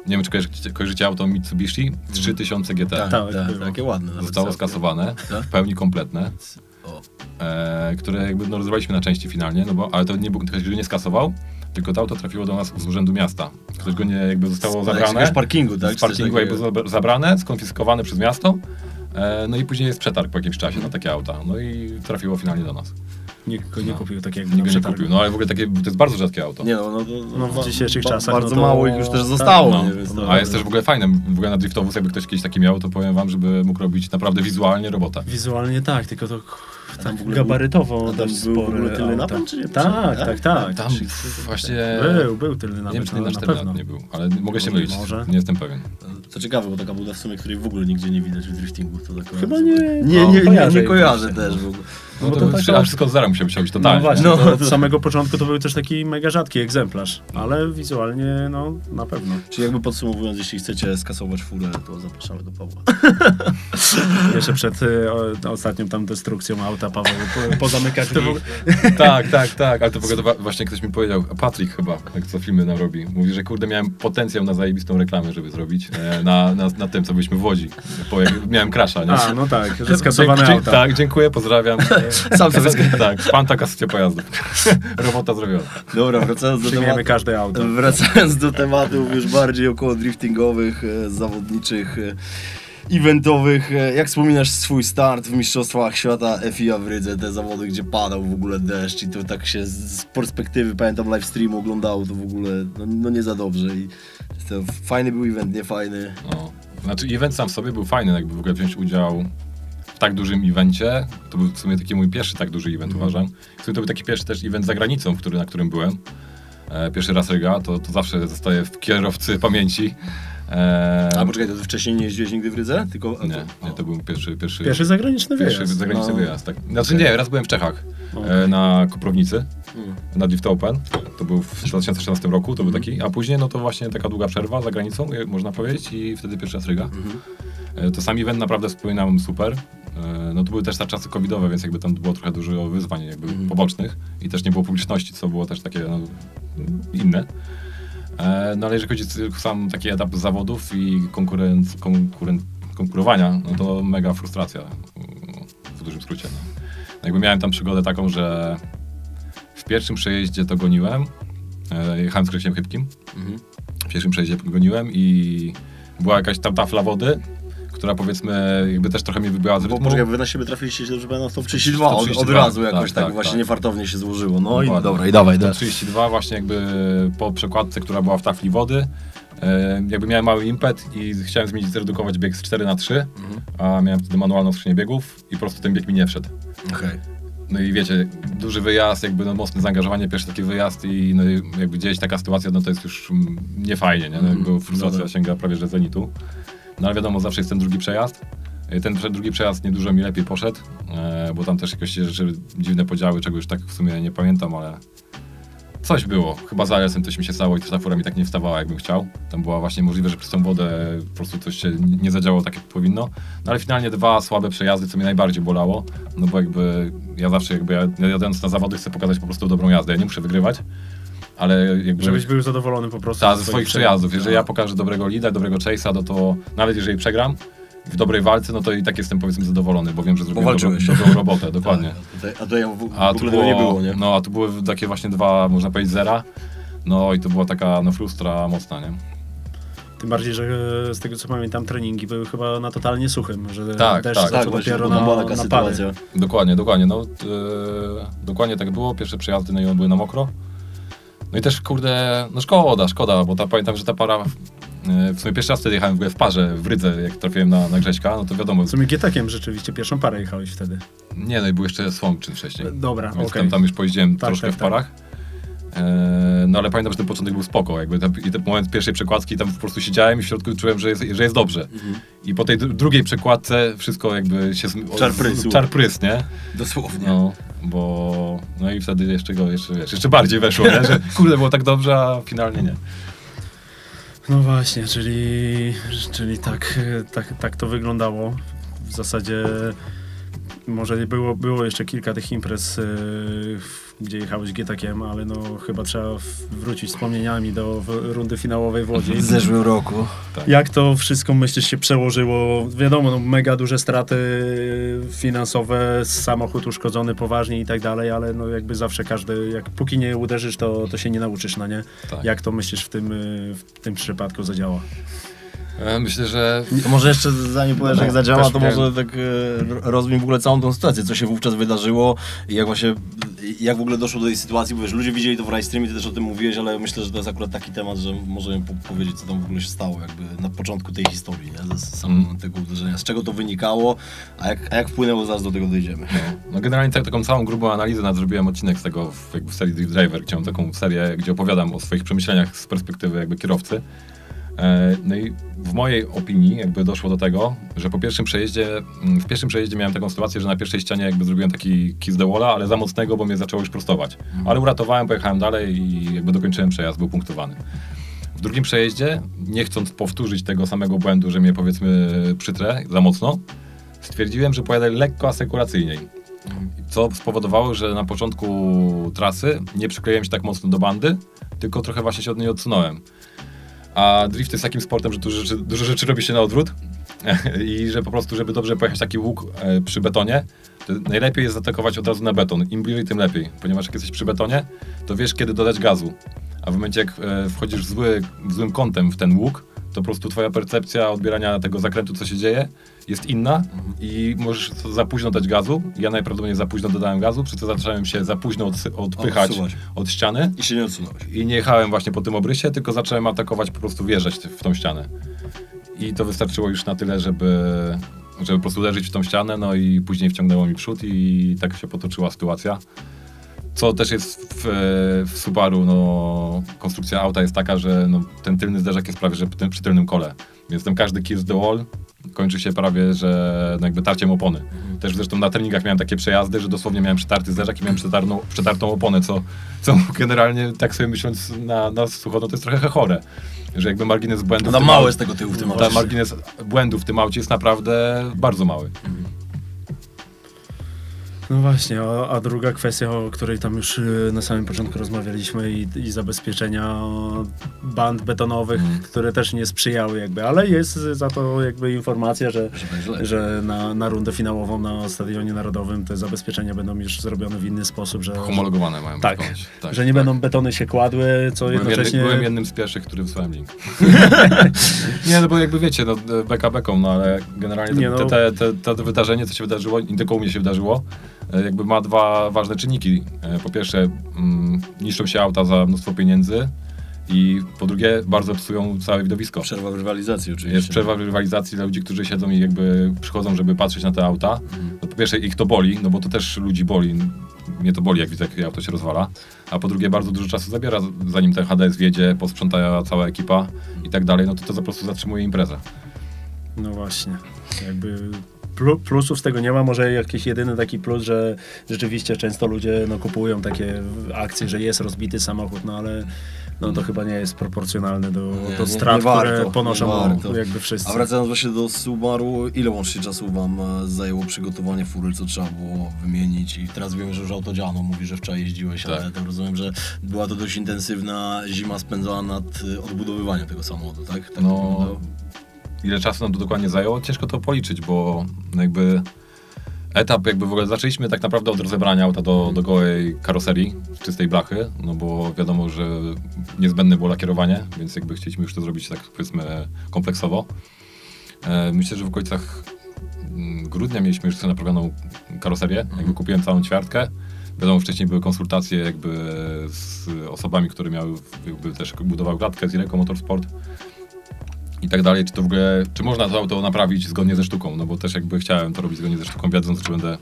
nie wiem, czy kojarzycie, kojarzycie auto Mitsubishi 3000 GT. Tak, Tak, tak, było. takie ładne. Zostało skasowane, Tak? w pełni kompletne, O. e, które jakby no, rozwaliśmy na części finalnie, no bo, ale to nie, był- ktoś go nie skasował, tylko to auto trafiło do nas z urzędu miasta. Ktoś go nie jakby zostało Z zabrane. jakiegoś parkingu, tak? Z parkingu jakby za- zabrane, skonfiskowane przez miasto. E, no i później jest przetarg po jakimś czasie na takie auta. No i trafiło finalnie do nas. Nikt go nie No. kupił takiego Nikt nie kupił. No ale w ogóle takie, to jest bardzo rzadkie auto. Nie no, no, to, No, w ba- dzisiejszych ba- czasach, Bardzo no to- mało ich już też tak, zostało. no. nie? Więc A jest też w ogóle fajne, w ogóle na driftowóz, jakby ktoś kiedyś taki miał, to powiem wam, żeby mógł robić naprawdę wizualnie robota. Wizualnie tak, tylko to tam tak w ogóle gabarytowo był- a tam był w ogóle tylny napęd, czy nie? Tak, tak, tak. Tam właśnie... Był, był tylny Nie napęd, wiem, czy nie no, na na 4 pewno. lat nie był, ale mogę się mylić, może. nie jestem pewien. To ciekawe, bo taka buda w sumie, której w ogóle nigdzie nie widać w driftingu. To tak Chyba nie- Nie, no, nie, nie, kojarzę nie jej kojarzę właśnie. też w ogóle. No, No to, to taka- aż wszystko z zera musiał być No totalnie. właśnie, No, to od samego początku to był też taki mega rzadki egzemplarz, ale wizualnie no na pewno. Czyli jakby podsumowując, jeśli chcecie skasować furę, to zapraszamy do Pawła. Jeszcze przed o, ostatnią tam destrukcją auta Paweł po, pozamyka drzwi. Tak, tak, tak, ale to to właśnie ktoś mi powiedział, Patryk chyba, jak co filmy nam robi, mówi, że kurde miałem potencjał na zajebistą reklamę, żeby zrobić, e, na, na, na tym, co byliśmy w Łodzi, bo jak miałem crasha, nie? A, no tak, że skasowane Dzie- auta. Tak, dziękuję, pozdrawiam. Sam sobie Tak, Fanta kasacja pojazdów. Robota zrobiona. Dobra, wracając do tematu. każde auto. Wracając do tematów już bardziej około driftingowych, e, zawodniczych, e, eventowych. e, Jak wspominasz swój start w Mistrzostwach Świata FIA w Rydze, te zawody, gdzie padał w ogóle deszcz i to tak się z perspektywy, pamiętam live streamu oglądało to w ogóle, no, no nie za dobrze i to fajny był event, nie fajny. No. Znaczy event sam w sobie był fajny, jakby w ogóle wziąć udział w tak dużym evencie. To był w sumie taki mój pierwszy tak duży event, uważam. W sumie to był taki pierwszy też event za granicą, który, na którym byłem. E, pierwszy raz Ryga, to, to zawsze zostaje w kierowcy pamięci. E, A poczekaj, to ty wcześniej nie jeździłeś nigdy w Rydze? Tylko, nie, nie, to był pierwszy, pierwszy, Pierwszy zagraniczny pierwszy wyjazd. zagraniczny No. wyjazd. Tak. Znaczy nie, raz byłem w Czechach, Okej. e, na Koprownicy, Mm. na Drift Open. To był w 2016 roku, to był taki, a później no to właśnie taka długa przerwa za granicą, e, można powiedzieć, i wtedy pierwszy raz Ryga. E, To sam event naprawdę wspominam super. No to były też te czasy covidowe, więc jakby tam było trochę dużo wyzwań jakby Mhm. pobocznych i też nie było publiczności, co było też takie no, inne. E, No ale jeżeli chodzi o sam taki etap zawodów i konkurenc, konkuren, konkurowania, no to mega frustracja w dużym skrócie. No. Jakby miałem tam przygodę taką, że w pierwszym przejeździe to goniłem, e, jechałem z Grzesiem Chybkim, Mhm. w pierwszym przejeździe goniłem i była jakaś tam tafla wody, która powiedzmy jakby też trochę mnie wybiła z Bo rytmu. poczekaj, wy na siebie trafiliście się dobrze pamiętam w top 32, od, od 32, razu jakoś tak, tak, tak, właśnie tak. niefartownie się złożyło. No i Dokładnie. dobra, i dawaj, To dawaj. 32 właśnie jakby po przekładce, która była w tafli wody, e, jakby miałem mały impet i chciałem zmienić, zredukować bieg z 4 na 3, Mhm. a miałem wtedy manualną skrzynię biegów i po prostu ten bieg mi nie wszedł. Okej. No i wiecie, duży wyjazd, jakby no, mocne zaangażowanie, pierwszy taki wyjazd i no, i jakby gdzieś taka sytuacja, no to jest już niefajnie, nie? No, Mhm. jakby frustracja Dobra. sięga prawie że zenitu. No ale wiadomo, zawsze jest ten drugi przejazd. E, Ten drugi przejazd niedużo mi lepiej poszedł, e, bo tam też jakieś rzeczy dziwne podziały, czego już tak w sumie nie pamiętam, ale coś było. Chyba z ALS-em coś mi się stało i ta fura mi tak nie wstawała, jakbym chciał. Tam była właśnie możliwe, że przez tą wodę po prostu coś się nie zadziało tak, jak powinno. No ale finalnie dwa słabe przejazdy, co mnie najbardziej bolało, no bo jakby ja zawsze jakby ja, jadąc na zawody chcę pokazać po prostu dobrą jazdę. Ja nie muszę wygrywać, ale jakby... Żebyś był zadowolony po prostu. Tak, ze swoich przejazdów. Jeżeli ja pokażę dobrego lida, dobrego chase'a, no to nawet jeżeli przegram w dobrej walce, no to i tak jestem powiedzmy zadowolony, bo wiem, że zrobiłem walczyłeś. dobrą robotę, dokładnie. Tak, a tutaj, a tutaj w, w A ogóle tu tego nie było, nie? No, a tu były takie właśnie dwa, można powiedzieć, zera. No i to była taka no, frustra mocna, nie? Tym bardziej, że e, z tego co pamiętam, treningi były chyba na totalnie suchym, że Tak, deszcz tak. zaczął Tak, dopiero na, na pary. sytuacja. Dokładnie, dokładnie. No, t- dokładnie tak było. Pierwsze przejazdy no, były na mokro. No i też, kurde, no szkoda, szkoda, bo ta, pamiętam, że ta para, e, w sumie pierwszy raz wtedy jechałem w ogóle w parze w Rydze, jak trafiłem na, na Grześka, no to wiadomo, W sumie Gietakiem rzeczywiście pierwszą parę jechałeś wtedy. nie, no i był jeszcze Słomczyn wcześniej. Dobra, okej. tam, tam już pojeździłem Tak, troszkę tak, w tak. parach. E, no ale pamiętam, że ten początek był spoko. Jakby ten, I ten moment pierwszej przekładki tam po prostu siedziałem i w środku czułem, że jest, że jest dobrze. Mhm. I po tej dru- drugiej przekładce wszystko jakby się... Czar prysł. Czar nie? Dosłownie. No, bo... No i wtedy jeszcze go, jeszcze, wiesz, jeszcze bardziej weszło, nie? Że kurde, było tak dobrze, a finalnie nie. No właśnie, czyli, czyli tak, e, tak, tak to wyglądało. W zasadzie może było, było jeszcze kilka tych imprez, e, w- gdzie jechałeś Gietakiem, ale no chyba trzeba wrócić wspomnieniami do rundy finałowej w Łodzi. W zeszłym roku. Jak to wszystko myślisz się przełożyło? Wiadomo, no, mega duże straty finansowe, samochód uszkodzony poważnie i tak dalej, ale no jakby zawsze każdy, jak póki nie uderzysz, to, to się nie nauczysz, no nie? Tak. Jak to myślisz w tym, y, w tym przypadku zadziała? E, Myślę, że... To może jeszcze zanim powiesz, No, jak zadziała, to miałem- może tak e, rozwij w ogóle całą tą sytuację, co się wówczas wydarzyło i jak właśnie, jak w ogóle doszło do tej sytuacji, bo wiesz, ludzie widzieli to w streamie, ty też o tym mówiłeś, ale myślę, że to jest akurat taki temat, że możemy po powiedzieć, co tam w ogóle się stało, jakby na początku tej historii, nie? Z samego Mm. tego uderzenia, z czego to wynikało, a jak, a jak wpłynęło, zaraz do tego dojdziemy. No generalnie tak, taką całą grubą analizę nawet zrobiłem odcinek z tego w, jakby w serii Driver, gdzie mam taką serię, gdzie opowiadam o swoich przemyśleniach z perspektywy jakby kierowcy. E, No i w mojej opinii jakby doszło do tego, że po pierwszym przejeździe, mm, w pierwszym przejeździe miałem taką sytuację, że na pierwszej ścianie jakby zrobiłem taki kiss the walla, ale za mocnego, bo mnie zaczęło już prostować. Ale uratowałem, pojechałem dalej i jakby dokończyłem przejazd, był punktowany. W drugim przejeździe, nie chcąc powtórzyć tego samego błędu, że mnie powiedzmy przytrę za mocno, stwierdziłem, że pojadę lekko asekuracyjniej. Co spowodowało, że na początku trasy nie przykleiłem się tak mocno do bandy, tylko trochę właśnie się od niej odsunąłem. A drift jest takim sportem, że dużo rzeczy, dużo rzeczy robi się na odwrót i że po prostu, żeby dobrze pojechać taki łuk e, przy betonie, to najlepiej jest zaatakować od razu na beton. Im bliżej, tym lepiej, ponieważ jak jesteś przy betonie, to wiesz, kiedy dodać gazu. A w momencie, jak e, wchodzisz zły, złym kątem w ten łuk, to po prostu twoja percepcja odbierania tego zakrętu, co się dzieje, jest inna i możesz za późno dać gazu. Ja najprawdopodobniej za późno dodałem gazu, przez co zacząłem się za późno od, odpychać Odsuwać. od ściany I się nie odsunąłeś. i nie jechałem właśnie po tym obrysie, tylko zacząłem atakować, po prostu wjeżdżać w tą ścianę. I to wystarczyło już na tyle, żeby, żeby po prostu uderzyć w tą ścianę, no i później wciągnęło mi przód i tak się potoczyła sytuacja. Co też jest w, w Subaru, no, konstrukcja auta jest taka, że no, ten tylny zderzak jest prawie że przy- przy tylnym kole. Więc tam każdy kiss the wall kończy się prawie, że no, jakby tarciem opony. Też zresztą na treningach miałem takie przejazdy, że dosłownie miałem przetarty zderzak i miałem przetarną, przetartą oponę, co, co generalnie tak sobie myśląc na, na sucho, no to jest trochę chore. Że jakby margines błędów... No aucie- jest tego tyłu w tym aucie. margines błędów w tym aucie jest naprawdę bardzo mały. No właśnie, a, a druga kwestia, o której tam już y, na samym początku rozmawialiśmy i, i zabezpieczenia band betonowych, Mhm. które też nie sprzyjały jakby, ale jest za to jakby informacja, że, Że na, na rundę finałową na Stadionie Narodowym te zabezpieczenia będą już zrobione w inny sposób, że, Homologowane mają tak, tak, że nie tak. będą betony się kładły, co Byłem, jednocześnie... jedny, byłem jednym z pierwszych, który wysłałem link. nie, no bo jakby wiecie, no beka beką, no ale generalnie Nie, te, no. te, te, te, to wydarzenie, co się wydarzyło, nie tylko u mnie się wydarzyło, jakby ma dwa ważne czynniki. E, Po pierwsze, mm, niszczą się auta za mnóstwo pieniędzy i po drugie, bardzo psują całe widowisko. Przerwa w rywalizacji oczywiście. Jest przerwa w rywalizacji dla ludzi, którzy siedzą i jakby przychodzą, żeby patrzeć na te auta. No po pierwsze ich to boli, no bo to też ludzi boli. Mnie to boli, jak widzę, jak auto się rozwala. A po drugie bardzo dużo czasu zabiera, zanim ten HDS wjedzie, posprząta cała ekipa i tak dalej, no to to po prostu zatrzymuje imprezę. No właśnie, jakby plusów z tego nie ma, może jakiś jedyny taki plus, że rzeczywiście często ludzie no, kupują takie akcje, że jest rozbity samochód, no ale no, to chyba nie jest proporcjonalne do, Nie, do nie- strat, nie warto, które nie ponoszą warto. jakby wszyscy. A wracając właśnie do Subaru, ile łącznie czasu wam e, zajęło przygotowanie fury, co trzeba było wymienić? I teraz wiemy, że już auto dziano, mówi, że wczoraj jeździłeś, Tak. ale to rozumiem, że była to dość intensywna zima spędzona nad e, odbudowywaniem tego samochodu, tak? tak No? Ile czasu nam to dokładnie zajęło? Ciężko to policzyć, bo jakby etap jakby w ogóle zaczęliśmy tak naprawdę od rozebrania auta do, do gołej karoserii, czystej blachy, no bo wiadomo, że niezbędne było lakierowanie, więc jakby chcieliśmy już to zrobić tak powiedzmy kompleksowo. E, myślę, że w okolicach mm, grudnia mieliśmy już naprawioną karoserię, jakby kupiłem całą ćwiartkę. Wiadomo, wcześniej były konsultacje jakby z osobami, które miały, jakby też budowały klatkę z Ireco Motorsport i tak dalej, czy to w ogóle, czy można to auto naprawić zgodnie ze sztuką, no bo też jakby chciałem to robić zgodnie ze sztuką, wiedząc, że będę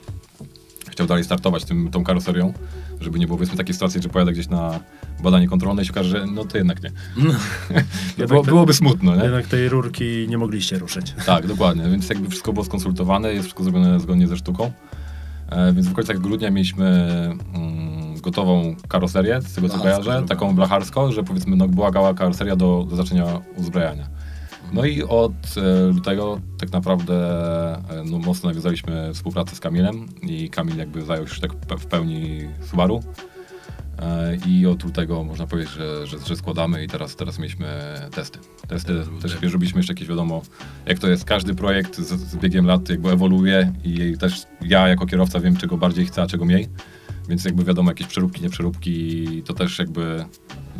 chciał dalej startować tym, tą karoserią, żeby nie było powiedzmy takiej sytuacji, że pojadę gdzieś na badanie kontrolne i się okaże, że no to jednak nie. no, było, to- byłoby smutno, nie? Jednak tej rurki nie mogliście ruszyć. Tak, dokładnie, więc jakby wszystko było skonsultowane, jest wszystko zrobione zgodnie ze sztuką. E, więc w okolicach grudnia mieliśmy mm, gotową karoserię, z tego co kojarzę, taką blacharską, że powiedzmy no, była gała karoseria do, do zaczęcia uzbrajania. No i od e, lutego tak naprawdę e, no, mocno nawiązaliśmy współpracę z Kamilem i Kamil jakby zajął się tak w pełni Subaru. E, I od lutego można powiedzieć, że, że, że składamy i teraz, teraz mieliśmy testy. Testy też robiliśmy jeszcze jakieś wiadomo, jak to jest, każdy projekt z, z biegiem lat jakby ewoluuje i też ja jako kierowca wiem, czego bardziej chcę, a czego mniej. Więc jakby wiadomo, jakieś przeróbki, nieprzeróbki, to też jakby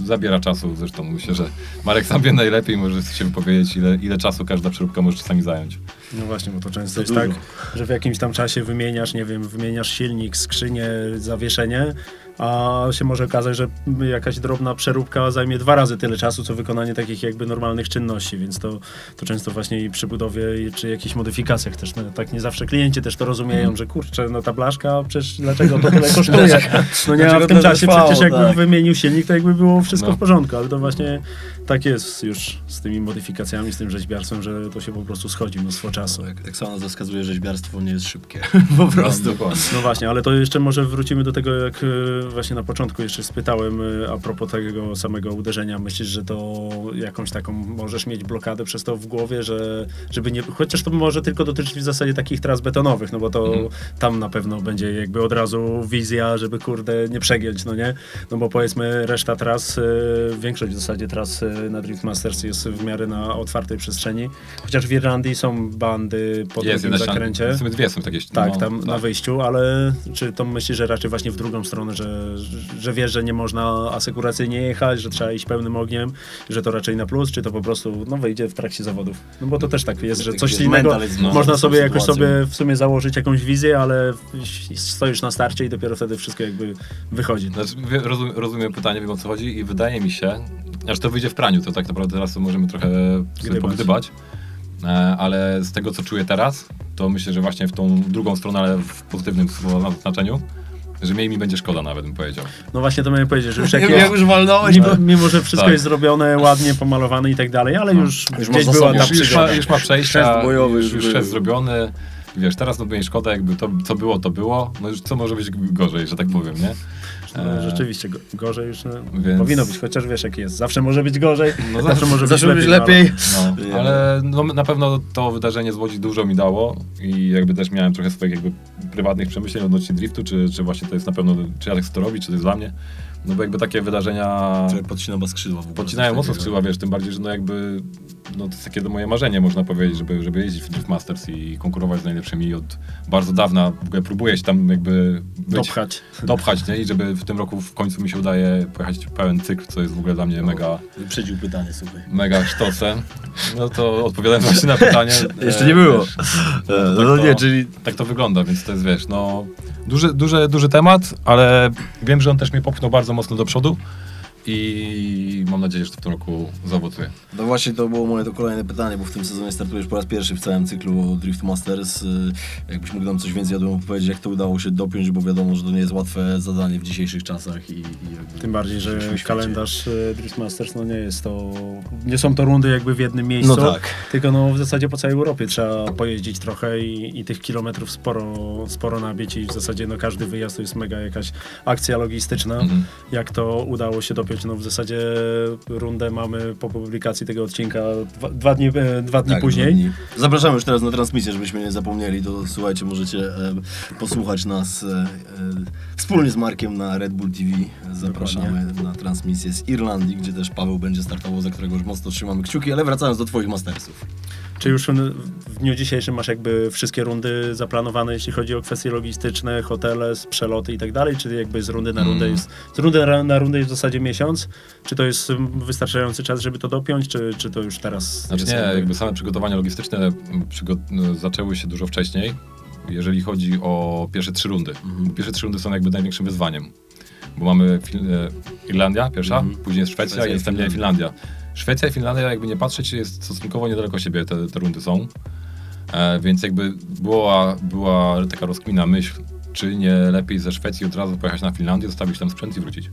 zabiera czasu. Zresztą myślę, że Marek sam wie najlepiej, może się wypowiedzieć, ile, ile czasu każda przeróbka może czasami zająć. No właśnie, bo to często To jest dużo. tak, że w jakimś tam czasie wymieniasz, nie wiem, wymieniasz silnik, skrzynię, zawieszenie, a się może okazać, że jakaś drobna przeróbka zajmie dwa razy tyle czasu, co wykonanie takich jakby normalnych czynności, więc to, to często właśnie i przy budowie, czy jakichś modyfikacjach też, no, tak nie zawsze klienci też to rozumieją, Mhm. że kurczę, no ta blaszka, przecież dlaczego to tyle kosztuje? No nie, a w tym czasie przecież jakby tak. wymienił silnik, to jakby było wszystko No. w porządku, ale to właśnie tak jest już z tymi modyfikacjami, z tym rzeźbiarstwem, że to się po prostu schodzi mnóstwo czasu. Jak, jak sama nazwa wskazuje, rzeźbiarstwo nie jest szybkie. po prostu. dokładnie. No właśnie, ale to jeszcze może wrócimy do tego, jak e, właśnie na początku jeszcze spytałem e, a propos tego samego uderzenia. Myślisz, że to jakąś taką możesz mieć blokadę przez to w głowie, że żeby nie, chociaż to może tylko dotyczyć w zasadzie takich tras betonowych, no bo to Mhm. tam na pewno będzie jakby od razu wizja, żeby kurde nie przegiąć, no nie? No bo powiedzmy reszta tras, e, większość w zasadzie tras e, na Drift Masters jest w miarę na otwartej przestrzeni, chociaż w Irlandii są bandy po Jest drugim zakręcie. W sumie dwie są takie. Tak, no, tam tak. na wyjściu, ale czy to myślisz, że raczej właśnie w drugą stronę, że, że wiesz, że nie można asekuracyjnie jechać, że trzeba iść pełnym ogniem, że to raczej na plus, czy to po prostu no, wyjdzie w trakcie zawodów? No bo to też tak jest, że coś innego związany można sobie jakoś sobie w sumie założyć jakąś wizję, ale stoisz na starcie i dopiero wtedy wszystko jakby wychodzi. Znaczy, wie- rozum, rozumiem pytanie, wiem o co chodzi i wydaje mi się, aż to wyjdzie w praniu, to tak naprawdę teraz możemy trochę sobie Gdybać. pogdybać, e, ale z tego co czuję teraz, to myślę, że właśnie w tą drugą stronę, ale w pozytywnym znaczeniu, że mniej mi będzie szkoda nawet, bym powiedział. No właśnie to miałem powiedzieć, że już jak Jak, jak już walnąłeś, mimo, to... mimo, że wszystko Tak. jest zrobione, ładnie pomalowane i tak dalej, ale już, Już gdzieś była ta Już, już, ma, już ma przejścia, bojowy już, już był. chrzest zrobiony, wiesz, teraz no będzie szkoda, jakby to, co było, to było, no już co może być gorzej, że tak powiem, nie? No, E, rzeczywiście, go, gorzej już no, Więc- powinno być, chociaż wiesz jak jest. Zawsze może być gorzej, No zawsze może być Zawsze lepiej. być lepiej. No, ale no, na pewno to wydarzenie z Łodzi dużo mi dało i jakby też miałem trochę swoich jakby prywatnych przemyśleń odnośnie driftu, czy, czy właśnie to jest na pewno, czy ja tak chcę to robić, czy to jest dla mnie. No bo jakby takie wydarzenia podcina chyba skrzydła w ogóle. podcinają mocno skrzydła, wiesz, tym bardziej, że no jakby no to jest takie moje marzenie, można powiedzieć, żeby, żeby jeździć w Drift Masters i konkurować z najlepszymi od bardzo dawna. W ogóle próbuję się tam jakby być, Dopchać. dopchać, nie? I żeby w tym roku w końcu mi się udaje pojechać pełen cykl, co jest w ogóle dla mnie mega Wyprzedził pytanie, słuchaj. mega sztosem. No to odpowiadałem właśnie na pytanie. Jeszcze E, nie było. wiesz, E, tak no to- nie, czyli Tak to wygląda, więc to jest, wiesz, no... Duży, duży, duży temat, ale wiem, że on też mnie popchnął bardzo mocno do przodu i mam nadzieję, że to w tym roku zaowocuje. No właśnie to było moje to kolejne pytanie, bo w tym sezonie startujesz po raz pierwszy w całym cyklu Drift Masters. Y, Jakbyś mógł nam coś więcej o tym jak to udało się dopiąć, bo wiadomo, że to nie jest łatwe zadanie w dzisiejszych czasach i, i jakby Tym bardziej, że kalendarz e, Drift Masters no nie jest to. Nie są to rundy jakby w jednym miejscu. No tak. Tylko no w zasadzie po całej Europie trzeba pojeździć trochę i, i tych kilometrów sporo, sporo nabić i w zasadzie no każdy wyjazd to jest mega jakaś akcja logistyczna. Mhm. Jak to udało się dopiąć? No w zasadzie rundę mamy po publikacji tego odcinka dwa, dwa dni, e, dwa dni Tak, później. dwa dni. Zapraszamy już teraz na transmisję, żebyśmy nie zapomnieli, to słuchajcie, możecie e, posłuchać nas e, e, wspólnie z Markiem na Red Bull TV. Zapraszamy na transmisję z Irlandii, gdzie też Paweł będzie startował, za którego już mocno trzymamy kciuki, ale wracając do twoich mastersów. Czy już w dniu dzisiejszym masz jakby wszystkie rundy zaplanowane, jeśli chodzi o kwestie logistyczne, hotele, przeloty i tak dalej? Czy jakby z rundy na rundę Mm. jest, z rundy na, rundę jest w zasadzie miesiąc? Czy to jest mm, wystarczający czas, żeby to dopiąć, czy, czy to już teraz Znaczy jest nie, jakby- jakby same przygotowania logistyczne m, przygo- no, zaczęły się dużo wcześniej, jeżeli chodzi o pierwsze trzy rundy. Mhm. Pierwsze trzy rundy są jakby największym wyzwaniem, bo mamy Fil- e, Irlandia pierwsza, Mhm. później jest Szwecja, Szwecja i i następnie Finlandia. Szwecja i Finlandia, jakby nie patrzeć, jest stosunkowo niedaleko siebie te, te rundy są, e, więc jakby była, była taka rozkmina myśl, czy nie lepiej ze Szwecji od razu pojechać na Finlandię, zostawić tam sprzęt i wrócić.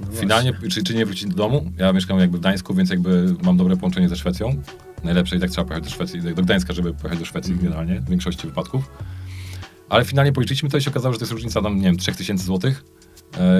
No Finalnie, czy, czy nie wrócić do domu? Ja mieszkam jakby w Gdańsku, więc jakby mam dobre połączenie ze Szwecją. Najlepsze i tak trzeba pojechać do Szwecji, do Gdańska, żeby pojechać do Szwecji generalnie, w większości wypadków. Ale finalnie policzyliśmy to i się okazało, że to jest różnica tam, nie wiem, 3000 złotych,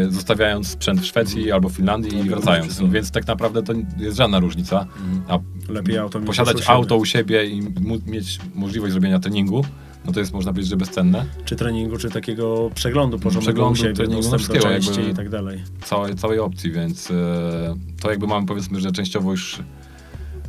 zostawiając sprzęt w Szwecji albo w Finlandii No, i wracając. No, więc tak naprawdę to jest żadna różnica. A Lepiej auto posiadać u auto u siebie i mieć możliwość zrobienia treningu, no to jest można powiedzieć, że bezcenne. Czy treningu, czy takiego przeglądu porządnego Przeglądu, u siebie, treningu, no wszystkiego jakby. i tak dalej. całej, całej opcji, więc e, to jakby mamy powiedzmy, że częściowo już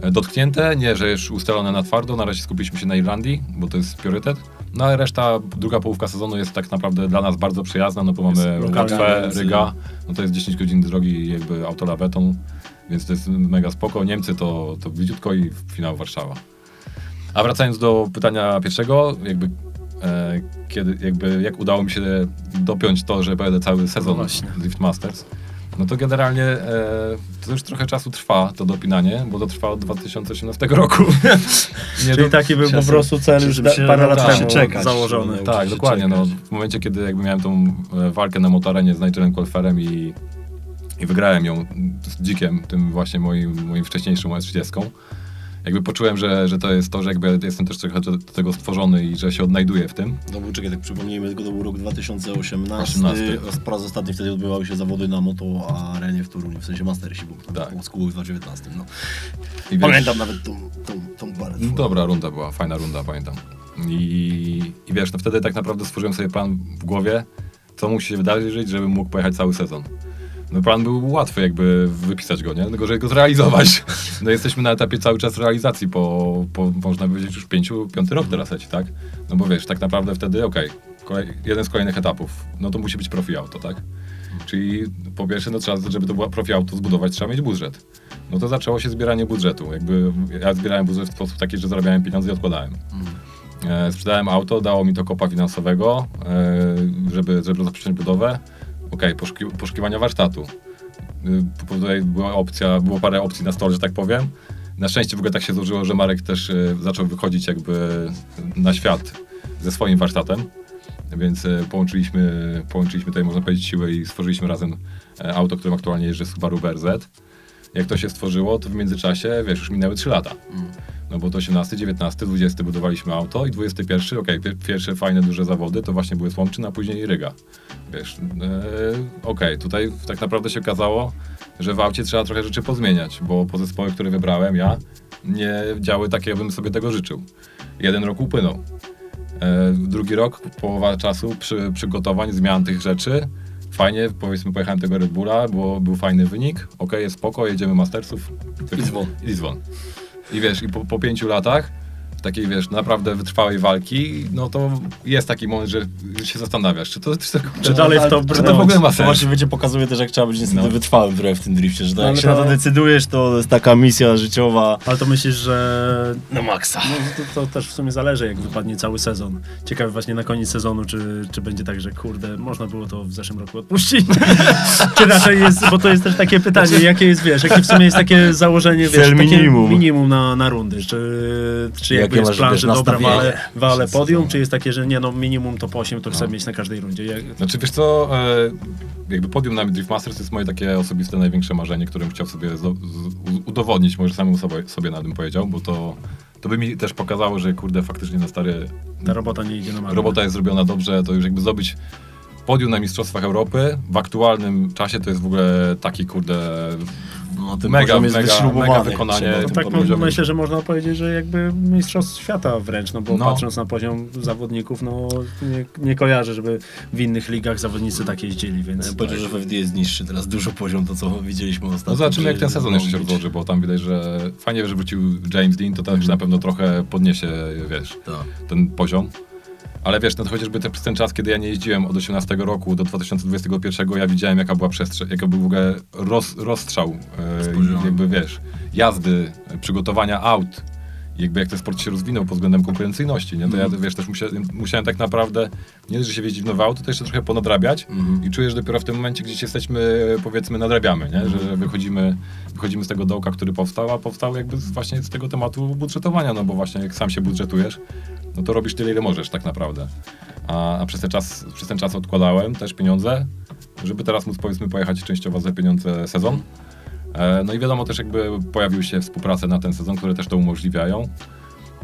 e, dotknięte, nie, że już ustalone na twardo, na razie skupiliśmy się na Irlandii, bo to jest priorytet, no ale reszta, druga połówka sezonu jest tak naprawdę dla nas bardzo przyjazna, no bo mamy Łotwę, Ryga, no to jest 10 godzin drogi jakby autolawetą, więc to jest mega spoko, Niemcy to, to bliziutko i finał Warszawa. A wracając do pytania pierwszego, jakby e, kiedy, jakby jak udało mi się dopiąć to, że pojadę cały sezon właśnie. Drift Masters, no to generalnie e, to już trochę czasu trwa to dopinanie, bo to trwa od 2018 roku. Nie Czyli do- taki był po prostu cel już żeby da, się parę lat temu czekać, założony. tak, się dokładnie. No, w momencie, kiedy jakby miałem tą e, walkę na motorenie z Nigelem Kolferem i, i wygrałem ją z Dzikiem, tym właśnie moim, moim wcześniejszym S30, jakby poczułem, że, że to jest to, że jakby jestem też trochę do, do tego stworzony i że się odnajduję w tym. To był, czekaj, tak przypomnijmy, tylko to był rok 2018. 18. Po raz ostatni wtedy odbywały się zawody na moto arenie w Toruniu, w sensie Mastersi, bo Tak. w 2019. No. I wiesz- Pamiętam nawet tą, tą, tą parę. No, dobra runda była, fajna runda, pamiętam. I, I wiesz, no wtedy tak naprawdę stworzyłem sobie plan w głowie, co musi się wydarzyć, żebym mógł pojechać cały sezon. No plan był łatwy jakby wypisać go, nie? Tylko, żeby go zrealizować. No jesteśmy na etapie cały czas realizacji po, po można powiedzieć, już pięciu, piąty rok teraz leci, tak? No bo wiesz, tak naprawdę wtedy, okej, kolej, jeden z kolejnych etapów, no to musi być profi auto, tak? Czyli po pierwsze, no trzeba, żeby to było profi auto zbudować, trzeba mieć budżet. No to zaczęło się zbieranie budżetu. Jakby ja zbierałem budżet w sposób taki, że zarabiałem pieniądze i odkładałem. E, sprzedałem auto, dało mi to kopa finansowego, e, żeby, żeby rozpocząć budowę. Okej, poszuki, poszukiwania warsztatu. Y, Tutaj była opcja, było parę opcji na stole, że tak powiem. Na szczęście w ogóle tak się złożyło, że Marek też e, zaczął wychodzić jakby na świat ze swoim warsztatem. Więc e, połączyliśmy, połączyliśmy tutaj, można powiedzieć, siły i stworzyliśmy razem e, auto, którym aktualnie jeżdżę Subaru BRZ. Jak to się stworzyło, to w międzyczasie, wiesz, już minęły 3 lata. No bo to 18, 19, 20 budowaliśmy auto i 21, okej, pier- pierwsze fajne duże zawody to właśnie były Słomczyn, a później Ryga. Wiesz, e, okej, tutaj tak naprawdę się okazało, że w aucie trzeba trochę rzeczy pozmieniać, bo zespoły, które wybrałem ja, nie działy tak, jakbym sobie tego życzył. Jeden rok upłynął. E, drugi rok, połowa czasu przy, przygotowań, zmian tych rzeczy. Fajnie, powiedzmy, pojechałem tego Red Bulla, było, był fajny wynik. Okej, jest spoko, jedziemy Mastersów. I dzwon. I dzwon. I wiesz, i po, po pięciu latach takiej, wiesz, naprawdę wytrwałej walki, no to jest taki moment, że się zastanawiasz, czy to, czy to, Czy dalej w to czy to w ogóle ma To sens. właśnie wiecie, pokazuje też, jak trzeba być niestety No. wytrwałym trochę w tym drifcie, że to, jak Ale się to- na to decydujesz, to jest taka misja życiowa Ale to myślisz, że na maksa. No, to, to też w sumie zależy, jak wypadnie cały sezon. Ciekawe właśnie na koniec sezonu, czy, czy będzie tak, że kurde, można było to w zeszłym roku odpuścić. czy raczej jest, bo to jest też takie pytanie, jakie jest, wiesz, jakie w sumie jest takie założenie, wiesz, minimum. minimum na, na rundy. Czy, czy jakby Jakie jest masz, plan, wiesz, że dobra, wale, wale podium, czy jest takie, że nie no, minimum top 8 to chcę No. mieć na każdej rundzie. Jak, Znaczy wiesz co, e, jakby podium na Drift Masters to jest moje takie osobiste największe marzenie, którym chciał sobie z, z, udowodnić, może samemu sobie, sobie na tym powiedział, bo to, to by mi też pokazało, że kurde, faktycznie na stary ta robota nie idzie na marne. robota jest zrobiona dobrze, to już jakby zdobyć podium na Mistrzostwach Europy w aktualnym czasie to jest w ogóle taki kurde No, ten mega, poziom jest mega, wyśrubowany. mega wykonanie. No tym tak, no, myślę, że można powiedzieć, że jakby mistrzostw świata wręcz, no bo No. patrząc na poziom zawodników, no nie, nie kojarzę, żeby w innych ligach zawodnicy tak jeździli, więc... Ja powiedział, że w FD jest niższy teraz dużo poziom, to co widzieliśmy ostatnio. No zobaczymy jak ten sezon jeszcze się rozłoży, bo tam widać, że fajnie, że wrócił James Dean, to też na pewno trochę podniesie, wiesz, Tak. ten poziom. Ale wiesz, no to chociażby przez ten czas, kiedy ja nie jeździłem od 18 roku do 2021, ja widziałem jaka była przestrzeń, jaka był w ogóle roz, rozstrzał, e, jakby wiesz, jazdy, przygotowania aut, jakby jak ten sport się rozwinął pod względem konkurencyjności, nie? To ja wiesz, też musiałem, musiałem tak naprawdę, nie że się jeździć w to jeszcze trochę ponadrabiać Mhm. i czujesz dopiero w tym momencie, gdzieś jesteśmy, powiedzmy, nadrabiamy, nie? Że wychodzimy, wychodzimy z tego dołka, który powstał, a powstał jakby właśnie z tego tematu budżetowania, no bo właśnie jak sam się budżetujesz, no to robisz tyle, ile możesz tak naprawdę. A, a przez, ten czas, przez ten czas odkładałem też pieniądze, żeby teraz móc powiedzmy pojechać częściowo za pieniądze sezon. E, no i wiadomo też jakby pojawiły się współprace na ten sezon, które też to umożliwiają.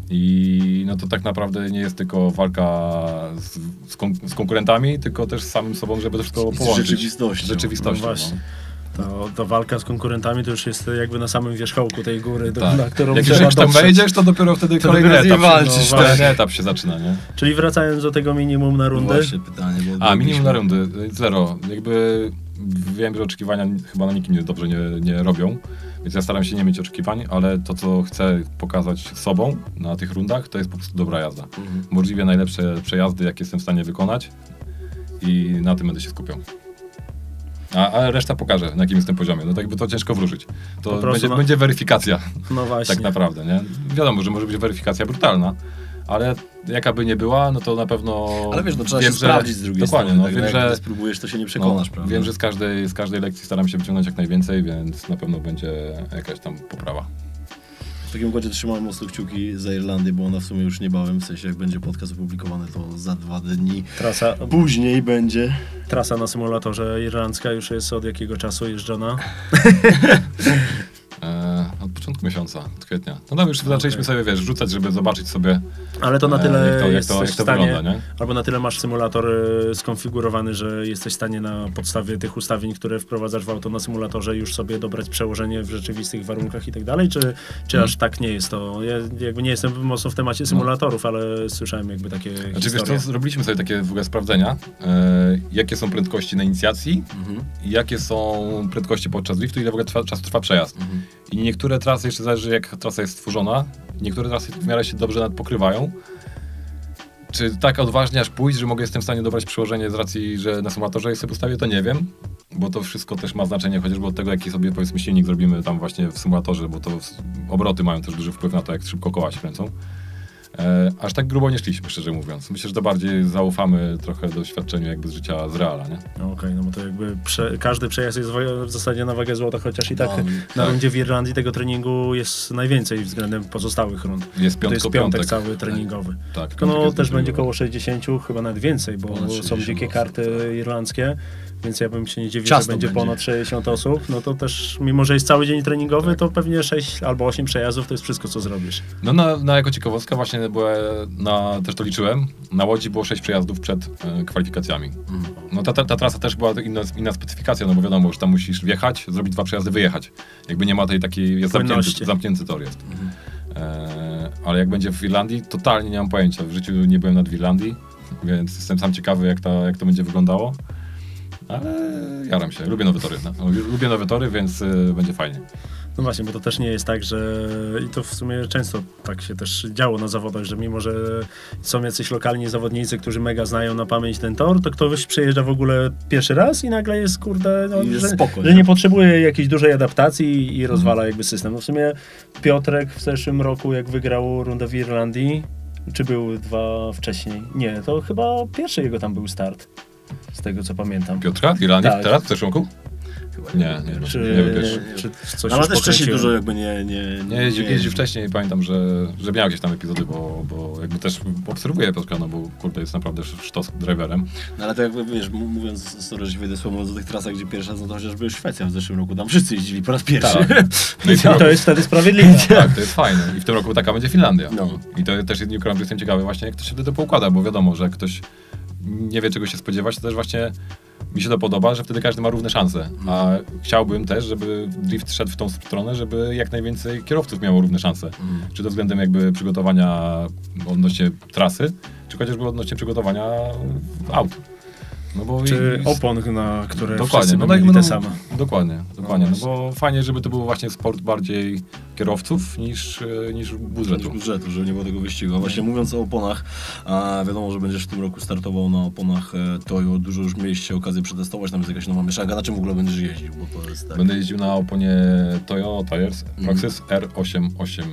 I no to tak naprawdę nie jest tylko walka z, z, kon, z konkurentami, tylko też z samym sobą, żeby to wszystko Z połączyć. rzeczywistością. Z rzeczywistością. No właśnie. To, to walka z konkurentami to już jest jakby na samym wierzchołku tej góry, do, Tak. na którą Jak już trzeba jak tam dotrzeć. wejdziesz, to dopiero wtedy To kolejny dopiero z etap, walczysz, no, tak. etap się zaczyna, nie? Czyli wracając do tego minimum na rundy, Właśnie pytanie. Bo A, minimum na rundy, zero. Jakby wiem, że oczekiwania chyba na nikim nie dobrze nie, nie robią, więc ja staram się nie mieć oczekiwań, ale to, co chcę pokazać sobą na tych rundach, to jest po prostu dobra jazda. Mhm. Możliwie najlepsze przejazdy, jakie jestem w stanie wykonać i na tym będę się skupiał. A, a reszta pokaże, na jakim jestem poziomie. No tak jakby to ciężko wróżyć. To będzie, no- będzie weryfikacja, no właśnie. tak naprawdę, nie? Wiadomo, że może być weryfikacja brutalna, ale jaka by nie była, no to na pewno... Ale wiesz, no trzeba wiem, się sprawdzić z drugiej dokładnie, strony. no, tak, wiem, jak że spróbujesz, to się nie przekonasz, no, prawda? Wiem, że z każdej, z każdej lekcji staram się wyciągnąć jak najwięcej, więc na pewno będzie jakaś tam poprawa. W takim układzie trzymałem mocno kciuki za Irlandię, bo ona w sumie już niebawem, w sensie jak będzie podcast opublikowany, to za dwa dni. Trasa, Później będzie. trasa na symulatorze irlandzka już jest od jakiego czasu jeżdżona? E, od początku miesiąca, od kwietnia. No tam już zaczęliśmy sobie, wiesz, rzucać, żeby zobaczyć sobie, Ale to na e, tyle jak to, jak to, jak to stanie, wygląda, nie? albo na tyle masz symulator e, skonfigurowany, że jesteś w stanie na podstawie tych ustawień, które wprowadzasz w auto na symulatorze już sobie dobrać przełożenie w rzeczywistych warunkach i tak dalej, czy, czy Hmm. aż tak nie jest to? Ja jakby nie jestem mocno w temacie symulatorów, ale słyszałem jakby takie No. Znaczy, wiesz co, zrobiliśmy sobie takie w ogóle sprawdzenia, e, jakie są prędkości na inicjacji Mhm. jakie są prędkości podczas driftu, ile w ogóle trwa, czas trwa przejazd. Mhm. I niektóre trasy, jeszcze zależy jak trasa jest stworzona, niektóre trasy w miarę się dobrze nadpokrywają. Czy tak odważnie aż pójść, że mogę jestem w stanie dobrać przełożenie z racji, że na symulatorze je sobie ustawię, to nie wiem, bo to wszystko też ma znaczenie, chociażby od tego, jaki sobie powiedzmy silnik zrobimy tam właśnie w symulatorze, bo to obroty mają też duży wpływ na to, jak szybko koła się kręcą. E, aż tak grubo nie szliśmy, szczerze mówiąc. Myślę, że to bardziej zaufamy trochę doświadczeniu jakby z życia z Reala, nie? No Okej, no bo to jakby prze, każdy przejazd jest w w zasadzie na wagę złota, chociaż i tak No, na tak. rundzie w Irlandii tego treningu jest najwięcej względem pozostałych rund. Jest To jest piątko, piątek, piątek. cały treningowy. Tak, Tylko no też będzie grubo. koło 60, chyba nawet więcej, bo są 60 dzikie karty tak. irlandzkie, więc ja bym się nie dziwił, Ciasno że będzie, będzie. ponad 60 osób. No to też, mimo że jest cały dzień treningowy, Tak. to pewnie 6 albo 8 przejazdów to jest wszystko, co zrobisz. No na, na jako ciekawostka właśnie było, na, też to liczyłem, na Łodzi było 6 przejazdów przed e, kwalifikacjami. Mhm. No ta, ta, ta trasa też była inna, inna specyfikacja, no bo wiadomo, że tam musisz wjechać, zrobić dwa przejazdy, wyjechać. Jakby nie ma tej takiej, jest zamknięty, Płynności. zamknięty tor jest. Mhm. E, ale jak będzie w Irlandii, totalnie nie mam pojęcia. W życiu nie byłem nad Irlandii, więc jestem sam ciekawy, jak, ta, jak to będzie wyglądało. Ale jaram się, lubię nowe tory. No. Lubię nowe tory, więc y, będzie fajnie. No właśnie, bo to też nie jest tak, że i to w sumie często tak się też działo na zawodach, że mimo, że są jacyś lokalni zawodnicy, którzy mega znają na pamięć ten tor, to ktoś przyjeżdża w ogóle pierwszy raz i nagle jest, kurde, no, jest że, spoko, że nie? potrzebuje jakiejś dużej adaptacji i rozwala jakby system. No w sumie Piotrek w zeszłym roku, jak wygrał rundę w Irlandii, czy był dwa wcześniej? Nie, to chyba pierwszy jego tam był start, z tego co pamiętam. Piotra w Irlandii Tak. teraz, w zeszłym roku? Chyba Nie, nie, Czy, nie wiesz. czy coś No, ale już też wcześniej dużo jakby nie... Nie, Nie, jeździł, jeździł wcześniej i pamiętam, że, że miał jakieś tam epizody, bo, bo jakby też obserwuję Piotrka, no bo kurde jest naprawdę sztos driverem. No ale to jakby, wiesz, mówiąc, sorry, że się wejdę słowo, do tych trasach, gdzie pierwszy raz, no to chociażby Szwecja w zeszłym roku, tam wszyscy jeździli po raz pierwszy. Tak. No i roku, to jest wtedy sprawiedliwe. tak, to jest fajne. I w tym roku taka będzie Finlandia. No. I to też nie ukrywam, że jestem ciekawy właśnie, jak to się wtedy poukłada, bo wiadomo, że jak ktoś nie wie, czego się spodziewać, to też właśnie mi się to podoba, że wtedy każdy ma równe szanse. A chciałbym też, żeby drift szedł w tą stronę, żeby jak najwięcej kierowców miało równe szanse. Mhm. Czy to względem jakby przygotowania odnośnie trasy, czy chociażby odnośnie przygotowania aut. No bo Czy i- opon, na które Dokładnie, no no, tak mieli te same. Dokładnie, dokładnie. No właśnie. bo fajnie, żeby to był właśnie sport bardziej kierowców niż, e, niż budżetu. budżetu, żeby nie było tego wyścigu. A właśnie mówiąc o oponach, a wiadomo, że będziesz w tym roku startował na oponach e, Toyo. Dużo już mieliście okazję przetestować, tam jest jakaś nowa mieszanka. Na czym w ogóle będziesz jeździł? Tak, Będę jeździł na oponie Toyo Tires Mhm. Roxys R88.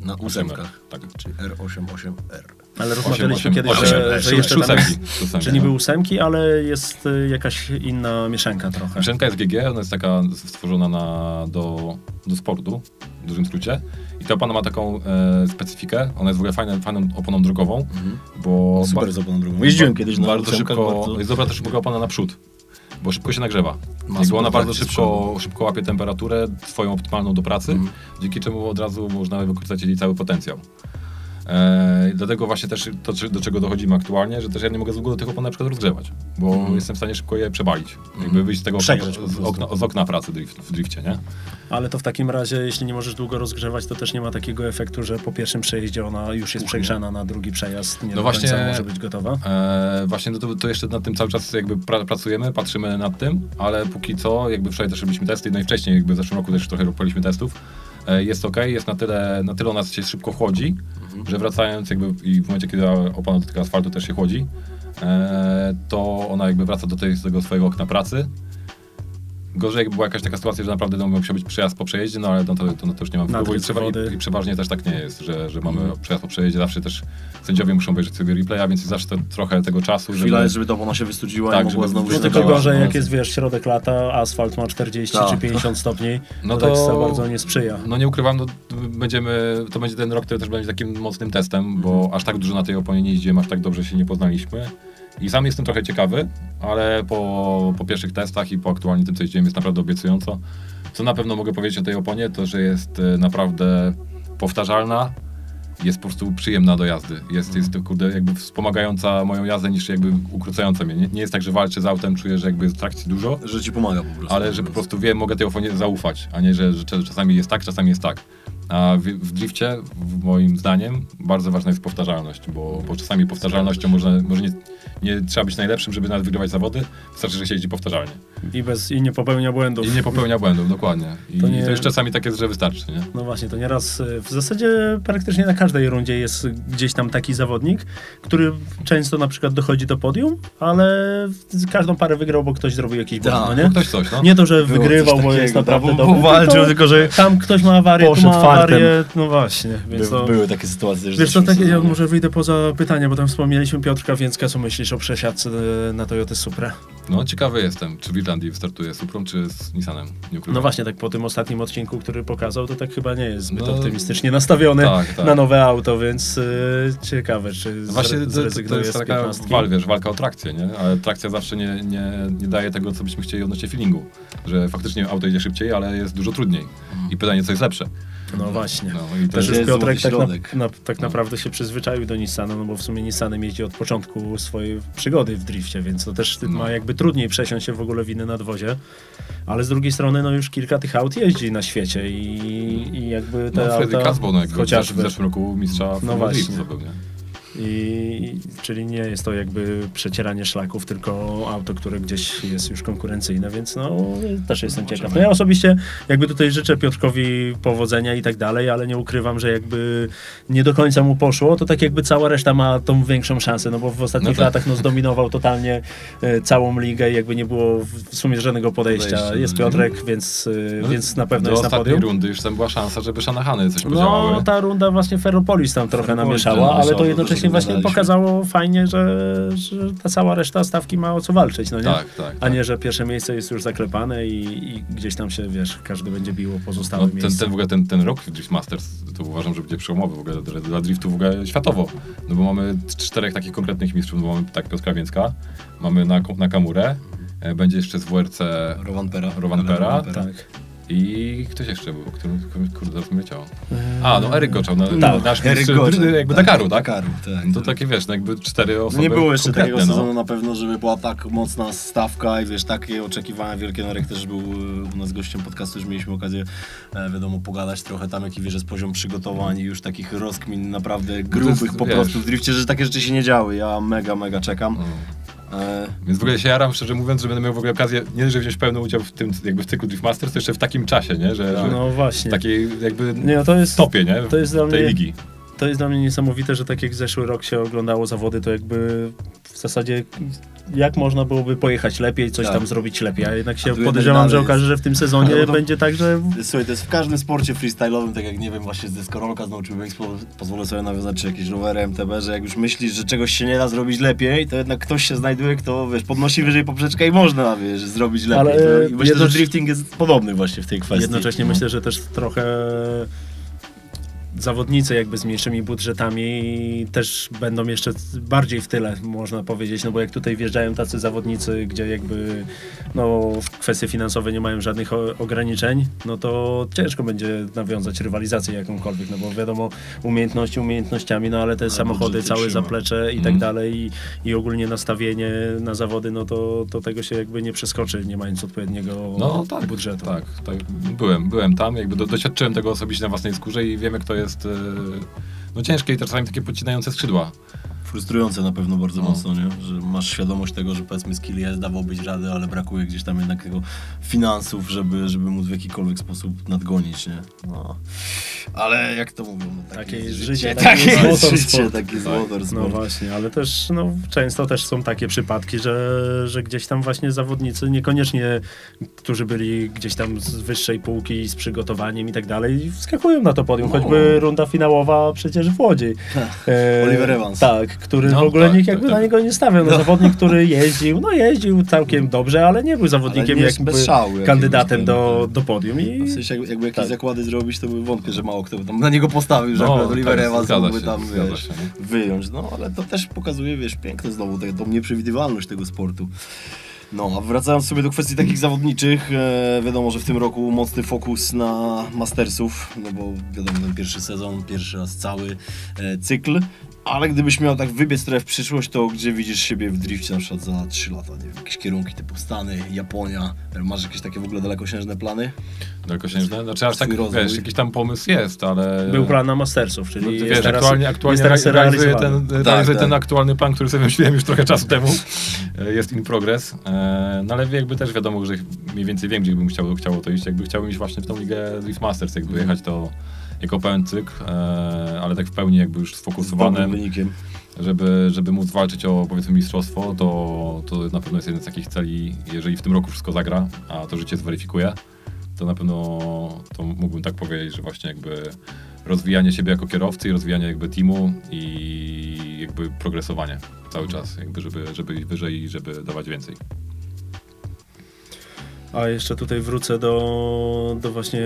na ósemkach. Tak. Czyli R88R. Ale rozmawialiśmy kiedyś, osiem, że, osiem, że jeszcze tam że niby no. ósemki, ale jest y, jakaś inna mieszanka trochę. Maszynka jest GG, ona jest taka stworzona na, do, do sportu, w dużym skrócie. I ta opona ma taką e, specyfikę, ona jest w ogóle fajna, fajną oponą drogową, bo... Super z oponą drogą. Jeździłem kiedyś na bardzo szybko, bardzo- jest dobra też szybko opona naprzód, bo szybko się nagrzewa. Jakby ona bardzo szybko, szybko łapie temperaturę swoją optymalną do pracy, Mhm. dzięki czemu od razu można wykorzystać jej cały potencjał. E, dlatego właśnie też to, do czego dochodzimy aktualnie, że też ja nie mogę z ogóle tych opon na przykład rozgrzewać, bo Mhm. jestem w stanie szybko je przebalić. Jakby wyjść z tego po z, okna, z okna pracy drift, w drifcie, nie? Ale to w takim razie, jeśli nie możesz długo rozgrzewać, to też nie ma takiego efektu, że po pierwszym przejeździe ona już jest przegrzana na drugi przejazd, nie No do właśnie- końca może być gotowa. E, właśnie no to, to jeszcze nad tym cały czas jakby pra, pracujemy, patrzymy nad tym, ale póki co, jakby wczoraj też robiliśmy testy, no i wcześniej jakby w zeszłym roku też trochę robiliśmy testów, jest ok, jest na tyle, na tyle ona się szybko chłodzi, że wracając jakby i w momencie, kiedy opona dotyka asfaltu też się chłodzi, e, to ona jakby wraca do tej, tego swojego okna pracy. Gorzej jakby była jakaś taka sytuacja, że naprawdę no, musiał być przejazd po przejeździe, no ale no to, to, no, to już nie mam wpływu i, przewa- i, i przeważnie też tak nie jest, że, że mamy przejazd po przejeździe, zawsze też sędziowie muszą obejrzeć sobie replaya, więc zawsze to, trochę tego czasu, żeby... Chwila jest, żeby ta opona się wystudziła Tak, i mogła żeby- znowu No się tylko gorzej, jak jest, wiesz, środek lata, asfalt ma 40 Tak. czy 50 stopni, No to, to- tak bardzo nie sprzyja. No nie ukrywam, no, będziemy, to będzie ten rok, który też będzie takim mocnym testem, bo aż tak dużo na tej oponie nie jeździłem, aż tak dobrze się nie poznaliśmy. I sam jestem trochę ciekawy, ale po, po pierwszych testach i po aktualnie tym, co jeździłem, jest naprawdę obiecująco. Co na pewno mogę powiedzieć o tej oponie, to że jest e, naprawdę powtarzalna, jest po prostu przyjemna do jazdy. Jest, jest to kurde jakby wspomagająca moją jazdę niż jakby ukrócająca mnie. Nie, nie jest tak, że walczę z autem, czuję, że jakby jest trakcji dużo, Że ci pomaga po prostu. ale że po prostu wiem, mogę tej oponie zaufać, a nie, że, że czas- czasami jest tak, czasami jest tak. A w, w drifcie, w moim zdaniem, bardzo ważna jest powtarzalność, bo, bo czasami powtarzalnością można, może nie, nie trzeba być najlepszym, żeby nawet wygrywać zawody, wystarczy, że się jeździ powtarzalnie. I, bez, I nie popełnia błędów. I nie popełnia błędów, dokładnie. I To nie- to już czasami tak jest, że wystarczy, nie? No właśnie, to nieraz y, w zasadzie praktycznie na każdej rundzie jest gdzieś tam taki zawodnik, który często na przykład dochodzi do podium, ale każdą parę wygrał, bo ktoś zrobił jakiś błąd, Tak, no nie? ktoś coś, no. Nie to, że Było wygrywał, bo jest naprawdę dobry, bo walczył, tylko że tam ktoś ma awarię, tu poszedł ma awarię, no właśnie, więc By, to... Były takie sytuacje, że Wiesz co, tak, ja może wyjdę poza pytanie, bo tam wspomnieliśmy Piotrka Więcka, co myślisz o przesiadce e, na Toyota Supra? No ciekawy jestem, czy w Irlandii wystartuje z Suprą, czy z Nissanem. No właśnie, tak po tym ostatnim odcinku, który pokazał, to tak chyba nie jest zbyt No, optymistycznie nastawiony tak, tak. na nowe auto, więc e, ciekawe, czy No Właśnie zre- to, to, zrezygnuje to jest z taka 15. wal, wiesz, walka o trakcję, nie? Ale trakcja zawsze nie, nie, nie daje tego, co byśmy chcieli odnośnie feelingu. Że faktycznie auto idzie szybciej, ale jest dużo trudniej. I pytanie, co jest lepsze. No właśnie. No, Też jest, już Piotrek tak, na, na, tak naprawdę się przyzwyczaił do Nissana, no bo w sumie Nissanem jeździ od początku swojej przygody w drifcie, więc to też No. ma jakby trudniej przesiąść się w ogóle w inny nadwozie. Ale z drugiej strony, no już kilka tych aut jeździ na świecie i, i jakby te no, Freddy auta no, jakby w, chociażby. w zeszłym roku mistrza No właśnie. Nie? I, czyli nie jest to jakby przecieranie szlaków, tylko auto, które gdzieś jest już konkurencyjne, więc no też jestem ciekaw. No ja osobiście jakby tutaj życzę Piotrkowi powodzenia i tak dalej, ale nie ukrywam, że jakby nie do końca mu poszło, to tak jakby cała reszta ma tą większą szansę, no bo w ostatnich No tak. latach no, zdominował totalnie e, całą ligę i jakby nie było w- sumie żadnego podejścia. Jest no. Piotrek, więc, e, No, więc na pewno Do jest na podium. rundy już tam była szansa, żeby Szanahany coś podziałały. No, ta runda właśnie Ferropolis tam trochę Ferropolis namieszała, ale to jednocześnie właśnie zagadaliśmy. pokazało fajnie, że, że ta cała reszta stawki ma o co walczyć, no nie? Tak, tak. A tak. nie, że pierwsze miejsce jest już zaklepane i, i gdzieś tam się, wiesz, każdy będzie biło pozostałe No, ten, miejsca. ten, w ogóle ten, ten rok w Drift Masters to uważam, że będzie przełomowy w ogóle dla, dla driftu w ogóle światowo. No bo mamy czterech takich konkretnych mistrzów. No mamy tak Piotra Więcka, mamy na, na Kamurę, e, będzie jeszcze z WRC Rowan Pera. Rowan Pera. Tak. I ktoś jeszcze był, który kurde teraz mi leciało. A, no Eryk Goczał, no, Tak, nasz Eryk mistrz Goczał. jakby Dakaru, tak? Dakaru, tak. To takie wiesz, no jakby cztery No osoby nie było jeszcze takiego no. sezonu na pewno, żeby była tak mocna stawka i wiesz, takie oczekiwania wielkie. Norek też był e, u nas gościem podcastu, już mieliśmy okazję, e, wiadomo, pogadać trochę tam, jaki wiesz, jest poziom przygotowań i już takich rozkmin naprawdę grubych jest, po wiesz- prostu w drifcie, że takie rzeczy się nie działy. Ja mega, mega czekam. No. E, Więc w ogóle się jaram, szczerze mówiąc, że będę miał w ogóle okazję, nie że wziąć pełny udział w tym, jakby w cyklu Drift Masters, to jeszcze w takim czasie, nie? Że, że No w właśnie. takiej jakby Nie, no to jest, stopie, nie? to jest dla tej mnie- ligi. To jest dla mnie niesamowite, że tak jak zeszły rok się oglądało zawody, to jakby w zasadzie jak można byłoby pojechać lepiej, coś Tak. tam zrobić lepiej, a jednak A się tu podejrzewam, że okaże, że w tym sezonie Ale to- będzie tak, że Słuchaj, to jest w każdym sporcie freestyle'owym, tak jak nie wiem, właśnie z deskorolka po- pozwolę sobie nawiązać, czy jakieś rowery MTB, że jak już myślisz, że czegoś się nie da zrobić lepiej, to jednak ktoś się znajduje, kto, wiesz, podnosi wyżej poprzeczkę i można, wiesz, zrobić lepiej. Ale to, myślę, że drifting jest podobny właśnie w tej kwestii. Jednocześnie No. myślę, że też trochę zawodnicy jakby z mniejszymi budżetami też będą jeszcze bardziej w tyle, można powiedzieć, no bo jak tutaj wjeżdżają tacy zawodnicy, gdzie jakby no kwestie finansowe nie mają żadnych ograniczeń, no to ciężko będzie nawiązać rywalizację jakąkolwiek, no bo wiadomo, umiejętności umiejętnościami, no ale te Ale samochody, całe trzyma. zaplecze i tak Mhm. dalej i, i ogólnie nastawienie na zawody, no to, to tego się jakby nie przeskoczy, nie mając odpowiedniego No tak, budżetu. Tak, tak. Byłem, byłem tam, jakby do, doświadczyłem tego osobiście na własnej skórze i wiem, jak to jest e, no ciężkie i czasami takie podcinające skrzydła. Frustrujące na pewno bardzo No. mocno, nie? Że masz świadomość tego, że powiedzmy skill jest, dawałoby radę, ale brakuje gdzieś tam jednak tego finansów, żeby, żeby móc w jakikolwiek sposób nadgonić, nie? No. Ale jak to mówią, no, takie, Takie życie, życie, takie takie jest jest motorsport. życie, taki jest Tak. motorsport. No właśnie, ale też no, często też są takie przypadki, że, że gdzieś tam właśnie zawodnicy, niekoniecznie którzy byli gdzieś tam z wyższej półki, z przygotowaniem i tak dalej, wskakują na to podium, No. choćby runda finałowa przecież w Łodzi. E, Oliver Evans. Tak, który No, w ogóle tak, nikt jakby tak. na niego nie stawiał. No, zawodnik, który jeździł, no jeździł całkiem dobrze, ale nie był zawodnikiem nie jakby jakiegoś kandydatem do, tak. do podium. I W sensie jakby, jakby jakieś Tak. zakłady zrobić, to by wątpię, że mało kto by tam na niego postawił, że No, akurat Oliver tak, Evans zgadza mógłby tam, wiesz, się, nie? wyjąć. No, ale to też pokazuje, wiesz, piękne znowu, te, tą nieprzewidywalność tego sportu. No, a wracając sobie do kwestii takich zawodniczych, e, wiadomo, że w tym roku mocny fokus na Mastersów, no bo wiadomo, ten pierwszy sezon, pierwszy raz cały e, cykl, ale gdybyś miał tak wybiec trochę w przyszłość, to gdzie widzisz siebie w drifcie na przykład za 3 lata, nie wiem, jakieś kierunki typu Stany, Japonia, masz jakieś takie w ogóle dalekosiężne plany? Dalekosiężne. Znaczy aż tak, rozwój. wiesz, jakiś tam pomysł jest, ale... był plan na Mastersów, czyli No, jest wiesz, teraz, aktualnie, aktualnie jest teraz re- realizuję, ten, Tak, realizuję tak. ten aktualny plan, który sobie wymyśliłem już trochę czasu temu. E, Jest in progress. E, No ale jakby też wiadomo, że mniej więcej wiem, gdzie bym chciał, chciało to iść. Jakby chciałbym iść właśnie w tą ligę Drift Masters, jakby jechać to jako pełen cykl, e, ale tak w pełni jakby już sfokusowanym, wynikiem. żeby, żeby móc walczyć o powiedzmy mistrzostwo, to, to na pewno jest jeden z takich celi, jeżeli w tym roku wszystko zagra, a to życie zweryfikuje, to na pewno to mógłbym tak powiedzieć, że właśnie jakby rozwijanie siebie jako kierowcy i rozwijanie jakby teamu i jakby progresowanie cały czas, jakby żeby, żeby wyżej i żeby dawać więcej. A jeszcze tutaj wrócę do, do właśnie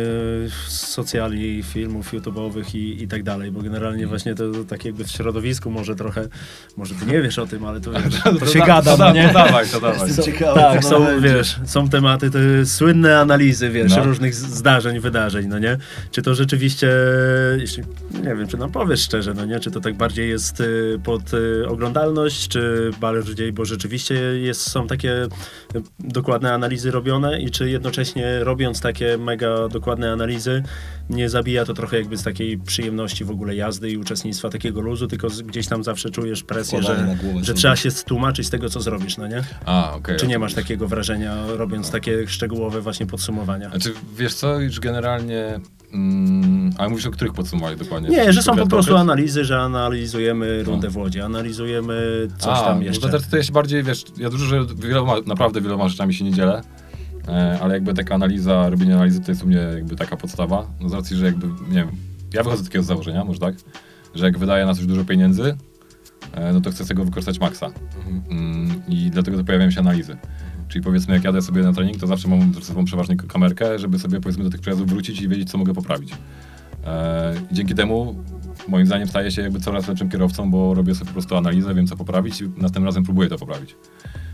socjali, filmów YouTube'owych i, i tak dalej, bo generalnie właśnie to, to tak jakby w środowisku może trochę, może ty nie wiesz o tym, ale to, wiesz, to, się da- gada, to, no da- nie? to dawaj, to dawaj. Jestem Są- ciekawy, tak, są, będzie. wiesz, są tematy, te słynne analizy, wiesz, No. różnych zdarzeń, wydarzeń, no nie? Czy to rzeczywiście, jeśli, nie wiem, czy nam powiesz szczerze, no nie? Czy to tak bardziej jest y, pod y, oglądalność, czy bardziej, bo rzeczywiście jest, są takie y, dokładne analizy robione? I czy jednocześnie robiąc takie mega dokładne analizy, nie zabija to trochę jakby z takiej przyjemności w ogóle jazdy i uczestnictwa takiego luzu, tylko gdzieś tam zawsze czujesz presję, że, głowę że trzeba się stłumaczyć z tego, co zrobisz, no nie? A, okej. Czy nie masz takiego wrażenia, robiąc takie szczegółowe właśnie podsumowania? Znaczy, wiesz co, już generalnie... Mm, ale mówisz o których podsumowaniach dokładnie? Nie, że są po prostu analizy, że analizujemy rundę w Łodzi, analizujemy coś A, tam no jeszcze. To, to ja się bardziej, wiesz, ja dużo, że wieloma, naprawdę wieloma rzeczami się nie dzielę, ale jakby taka analiza, robienie analizy to jest u mnie jakby taka podstawa, no z racji, że jakby, nie wiem, ja wychodzę z takiego założenia, może tak, że jak wydaję na coś dużo pieniędzy, e, no to chcę z tego wykorzystać maksa mm, i dlatego to pojawiają się analizy. Czyli powiedzmy, jak jadę sobie na trening, to zawsze mam ze sobą przeważnie kamerkę, żeby sobie powiedzmy do tych przejazdów wrócić i wiedzieć, co mogę poprawić. E, dzięki temu moim zdaniem staję się jakby coraz lepszym kierowcą, bo robię sobie po prostu analizę, wiem co poprawić i następnym razem próbuję to poprawić.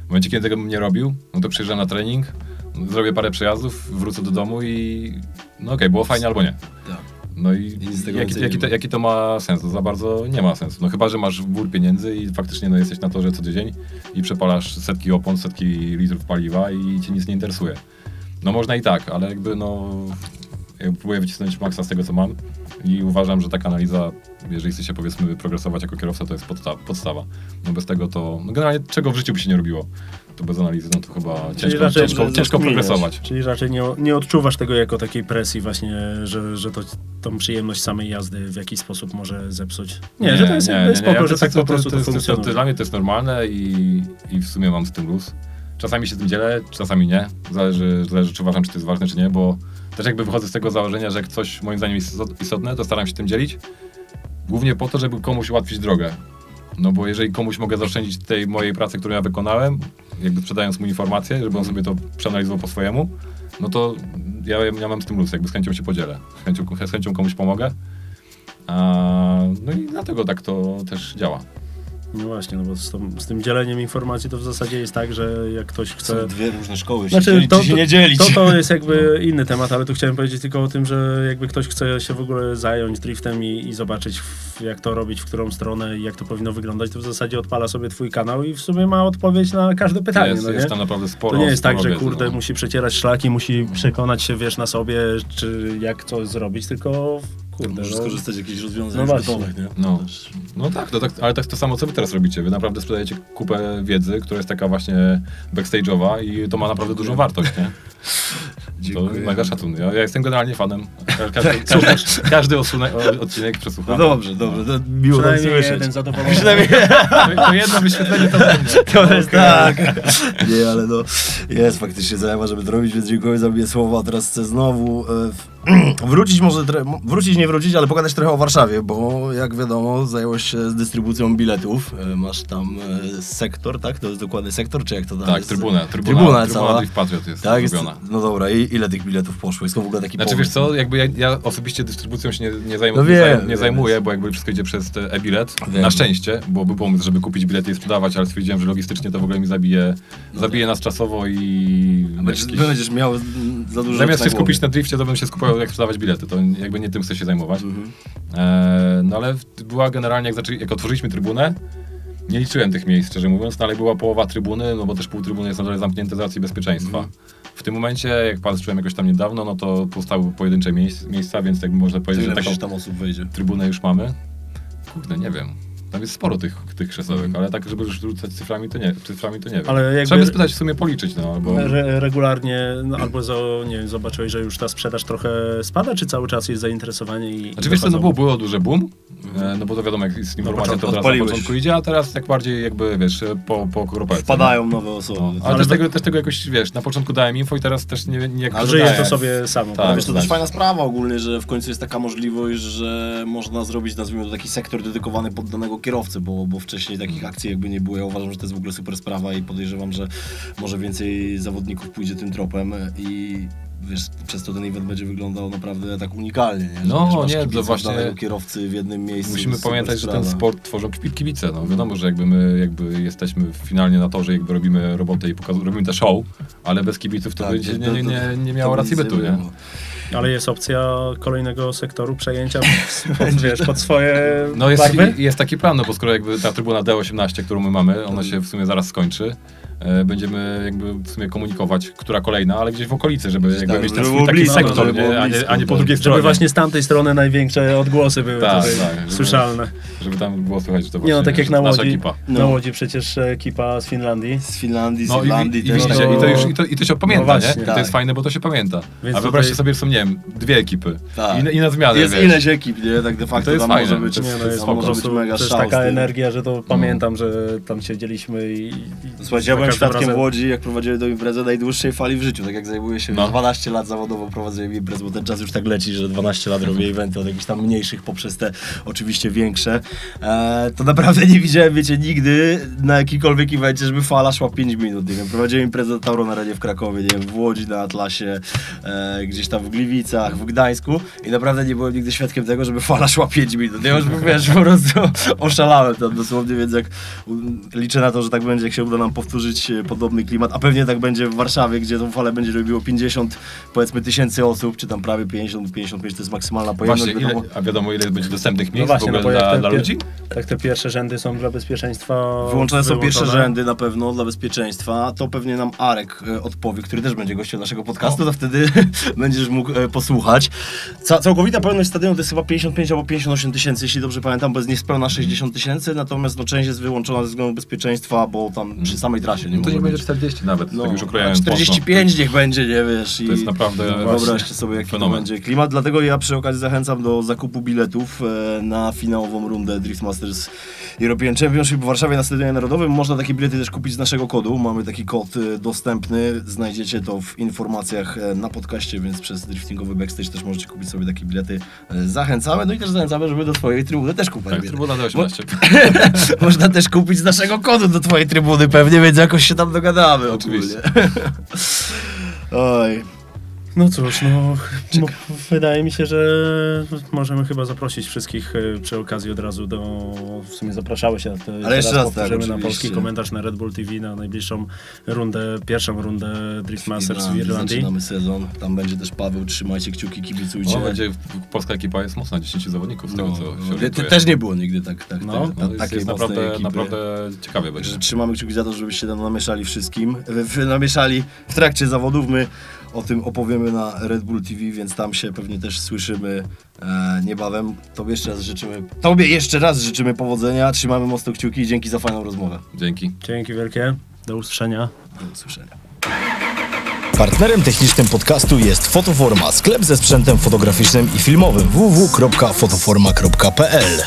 W momencie, kiedy tego bym nie robił, no to przyjeżdżam na trening, zrobię parę przejazdów, wrócę do domu i no okej, było fajnie albo nie. Tak. No i I jaki, jaki, to, ma. jaki to ma sens? To za bardzo nie ma sensu. No chyba, że masz wór pieniędzy i faktycznie no, jesteś na torze co tydzień i przepalasz setki opon, setki litrów paliwa i cię nic nie interesuje. No można i tak, ale jakby no ja próbuję wycisnąć maksa z tego, co mam i uważam, że taka analiza, jeżeli chce się powiedzmy progresować jako kierowca, to jest podsta- podstawa. No bez tego to, no generalnie czego w życiu by się nie robiło, to bez analizy, no to chyba ciężko, raczej ciężko, ciężko progresować. Czyli raczej nie, nie odczuwasz tego jako takiej presji właśnie, że, że to tą przyjemność samej jazdy w jakiś sposób może zepsuć. Nie, że to jest jakby spoko, Ja że tak to- po prostu to, to, jest- to, to Dla mnie to jest normalne i, i w sumie mam z tym luz. Czasami się tym dzielę, czasami nie. Zależy, zależy, czy uważam, czy to jest ważne, czy nie, bo też jakby wychodzę z tego założenia, że jak coś moim zdaniem jest istot- istotne, to staram się tym dzielić. Głównie po to, żeby komuś ułatwić drogę. No bo jeżeli komuś mogę zaoszczędzić tej mojej pracy, którą ja wykonałem, jakby sprzedając mu informację, żeby on sobie to przeanalizował po swojemu, no to ja, ja mam z tym luz, jakby z chęcią się podzielę. Z chęcią, z chęcią komuś pomogę. A, no i dlatego tak to też działa. No właśnie, no bo z, tą, z tym dzieleniem informacji to w zasadzie jest tak, że jak ktoś chce... Są dwie różne szkoły, Znaczy, się to- się to- nie dzielić. To, to jest jakby inny temat, ale tu chciałem powiedzieć tylko o tym, że jakby ktoś chce się w ogóle zająć driftem i, i zobaczyć w, jak to robić, w którą stronę i jak to powinno wyglądać, to w zasadzie odpala sobie twój kanał i w sumie ma odpowiedź na każde pytanie, jest, no nie? jest tam naprawdę sporo To nie jest tak, że kurde, no. musi przecierać szlaki, musi przekonać się, wiesz, na sobie, czy jak to zrobić, tylko kurde, Możesz no, skorzystać z jakichś rozwiązań No gotowych, nie? No. No tak, no tak, ale tak to samo, co wy teraz robicie. Wy naprawdę sprzedajecie kupę wiedzy, która jest taka właśnie backstage'owa i to ma naprawdę dużą wartość, nie? To Dziękuję. mega szacun. Ja, ja jestem generalnie fanem. Ka- Każdy, każdy, każdy osunek, odcinek No przesłucham. dobrze, dobrze, to miło przynajmniej słyszeć. jeden zadowolony. Przynajmniej To, to jedno wyświetlenie to będzie. to jest tak. Nie, ale no jest faktycznie zajawa, żeby to robić, więc dziękuję za mnie słowa. Teraz chcę znowu e, wrócić może, wrócić nie wrócić, ale pogadać trochę o Warszawie, bo jak wiadomo zająłeś się z dystrybucją biletów. E, Masz tam e, sektor, tak? To jest dokładny sektor, czy jak to tam Tak, jest? trybuna. Trybuna, Trybuna trybuna cała. Patriot jest Tak, jest, no dobra, i ile tych biletów poszło? Jest to w ogóle taki Znaczy wiesz pomysł? co, jakby ja, ja osobiście dystrybucją się nie, nie, zajmu, No nie, wiem, zaj- nie zajmuję, bo jakby wszystko idzie przez e-bilet. Na szczęście, bo był pomysł, żeby kupić bilety i sprzedawać, ale stwierdziłem, że logistycznie to w ogóle mi zabije, zabije nas czasowo i... Będziesz, jakieś- będziesz miał za dużo Zamiast się skupić na drifcie, to bym się jak sprzedawać bilety, to jakby nie tym chcę się zajmować. Mhm. E, no ale była generalnie, jak, jak otworzyliśmy trybunę, nie liczyłem tych miejsc, szczerze mówiąc, no ale była połowa trybuny, no bo też pół trybuny jest nadal zamknięte z racji bezpieczeństwa. Mhm. W tym momencie, jak patrzyłem jakoś tam niedawno, no to powstały pojedyncze miejsc, miejsca, więc jakby można powiedzieć, ile że taką tam osób wejdzie? trybunę już mamy. Kurde, nie wiem. Tam jest sporo tych, tych krzesełek, ale tak, żeby już rzucać cyframi, to nie, cyframi, to nie wiem. Ale jakby- Trzeba by spytać, w sumie policzyć, no, albo... Re regularnie, no, albo za, nie wiem, zobaczyłeś, że już ta sprzedaż trochę spada, czy cały czas jest zainteresowanie i Znaczy wiesz co, no było, było duże boom, e, no bo to wiadomo, jak jest informacja, początku to teraz na początku idzie, a teraz tak bardziej jakby, wiesz, po, po kropelce. Wpadają nowe osoby. No, ale Ale też, to- tego, też tego jakoś, wiesz, na początku dałem info i teraz też nie, nie jak Ale Żyje tak. to sobie samo. Tak. Wiesz, to znaczy. też fajna sprawa ogólnie, że w końcu jest taka możliwość, że można zrobić, nazwijmy to, taki sektor dedykowany pod danego kierowcę, bo, bo wcześniej takich akcji jakby nie było. Ja uważam, że to jest w ogóle super sprawa i podejrzewam, że może więcej zawodników pójdzie tym tropem i wiesz, przez to ten event będzie wyglądał naprawdę tak unikalnie, nie? Że, No, wiesz, nie, to właśnie- kierowcy w jednym miejscu. Musimy pamiętać, że ten sprawa. sport tworzą kibi- kibice. No, wiadomo, że jakby my jakby jesteśmy finalnie na torze, jakby robimy robotę i pokaz- robimy te show, ale bez kibiców to Tak, by to- nie, nie, nie, nie miało racji bytu, nie nie? było. Ale jest opcja kolejnego sektoru przejęcia pod, wiesz, pod swoje No jest, barwy? jest taki plan, no bo skoro jakby ta trybuna D18, którą my mamy, ona się w sumie zaraz skończy, będziemy jakby w sumie komunikować, która kolejna, ale gdzieś w okolicy, żeby jakby tak, mieć ten żeby swój taki blisko, sektor, żeby nie? A, nie, a nie po tak. drugiej Żeby stronie. właśnie z tamtej strony największe odgłosy były Tak, tutaj tak, żeby- słyszalne. Żeby tam było słychać, że to Nie właśnie no, tak jak na nasza Łodzi, ekipa. na No. Łodzi przecież ekipa z Finlandii. Z Finlandii, z No i, Irlandii i, i, też. widzicie, to- i, to już, i, to, i to się pamięta, No nie? I to jest Tak. fajne, bo to się pamięta. Więc A wyobraźcie tutaj- sobie, że są, nie wiem, dwie ekipy Tak. I, i na zmianę, Jest wiesz. ileś ekip, nie? Tak de facto To jest tam fajne, może być, to Nie, jest no jest po prostu mega też taka energia, że to pamiętam, że tam siedzieliśmy i... i Słuchajcie, ja byłem razem- w Łodzi, jak prowadziłem do imprezy najdłuższej fali w życiu, tak jak zajmuję się No. 12 lat zawodowo prowadzeniem imprez, bo ten czas już tak leci, że 12 lat robię eventy od jakichś tam mniejszych poprzez te oczywiście większe. E, to naprawdę nie widziałem, wiecie, nigdy na jakikolwiek evencie, żeby fala szła 5 minut, nie wiem, prowadziłem imprezę do Tauron Arenie w Krakowie, nie wiem, w Łodzi na Atlasie, e, gdzieś tam w Gliwicach, w Gdańsku i naprawdę nie byłem nigdy świadkiem tego, żeby fala szła 5 minut. Ja już, wiesz, po prostu oszalałem tam dosłownie, więc jak liczę na to, że tak będzie, jak się uda nam powtórzyć e, podobny klimat, a pewnie tak będzie w Warszawie, gdzie tą falę będzie robiło 50, powiedzmy tysięcy osób, czy tam prawie 50, 55 to jest maksymalna pojemność. Właśnie, ile, wiadomo. a wiadomo ile będzie dostępnych miejsc właśnie, w no ogóle jak dla, dla ludzi? Tak te pierwsze rzędy są dla bezpieczeństwa Wyłączone są pierwsze wyłączone. rzędy na pewno dla bezpieczeństwa. To pewnie nam Arek e, odpowie, który też będzie gościem naszego podcastu, to wtedy będziesz mógł e, posłuchać. Ca całkowita pełność stadionu to jest chyba 55 albo 58 tysięcy, jeśli dobrze pamiętam, bo jest niespełna 60 tysięcy, natomiast no, część jest wyłączona ze względu bezpieczeństwa, bo tam przy samej trasie nie No to nie będzie być. 40 nawet, No, tak już a okrojając 45 niech będzie, nie wiesz. To jest naprawdę Wyobraźcie sobie, jaki to fenomen. będzie klimat. Dlatego ja przy okazji zachęcam do zakupu biletów e, na finałową rundę Drift Masters European Championship w Warszawie na Stadionie Narodowym. Można takie bilety też kupić z naszego kodu. Mamy taki kod e, dostępny. Znajdziecie to w informacjach e, na podcaście, więc przez driftingowy backstage też możecie kupić sobie takie bilety. E, Zachęcamy. No i też zachęcamy, żeby do twojej trybuny też kupować Tak, bilety. trybuna D18. Można też kupić z naszego kodu do twojej trybuny pewnie, więc jakoś się tam dogadamy Oczywiście. Oj. No cóż, no mo- wydaje mi się, że możemy chyba zaprosić wszystkich e, przy okazji od razu do, w sumie zapraszały się, te, Ale jeszcze raz tak, na polski komentarz na Red Bull TV na najbliższą rundę, pierwszą rundę Drift Masters w Irlandii. Zaczynamy sezon. Tam będzie też Paweł. Trzymajcie kciuki, kibicujcie. No, będzie, polska ekipa jest mocna, 10 zawodników z tego No, co się no, też nie było nigdy tak, tak, No, tak, No, ta, jest, takiej jest naprawdę, ekipy. naprawdę ciekawie będzie. Że trzymamy kciuki za to, żebyście tam namieszali wszystkim. W, w, namieszali w trakcie zawodów. My o tym opowiemy na Red Bull TV, więc tam się pewnie też słyszymy e, niebawem. Tobie jeszcze raz życzymy, tobie jeszcze raz życzymy powodzenia. Trzymamy mocno kciuki i dzięki za fajną rozmowę. Dzięki. Dzięki wielkie, do usłyszenia. Do usłyszenia. Partnerem technicznym podcastu jest Fotoforma, sklep ze sprzętem fotograficznym i filmowym www.fotoforma.pl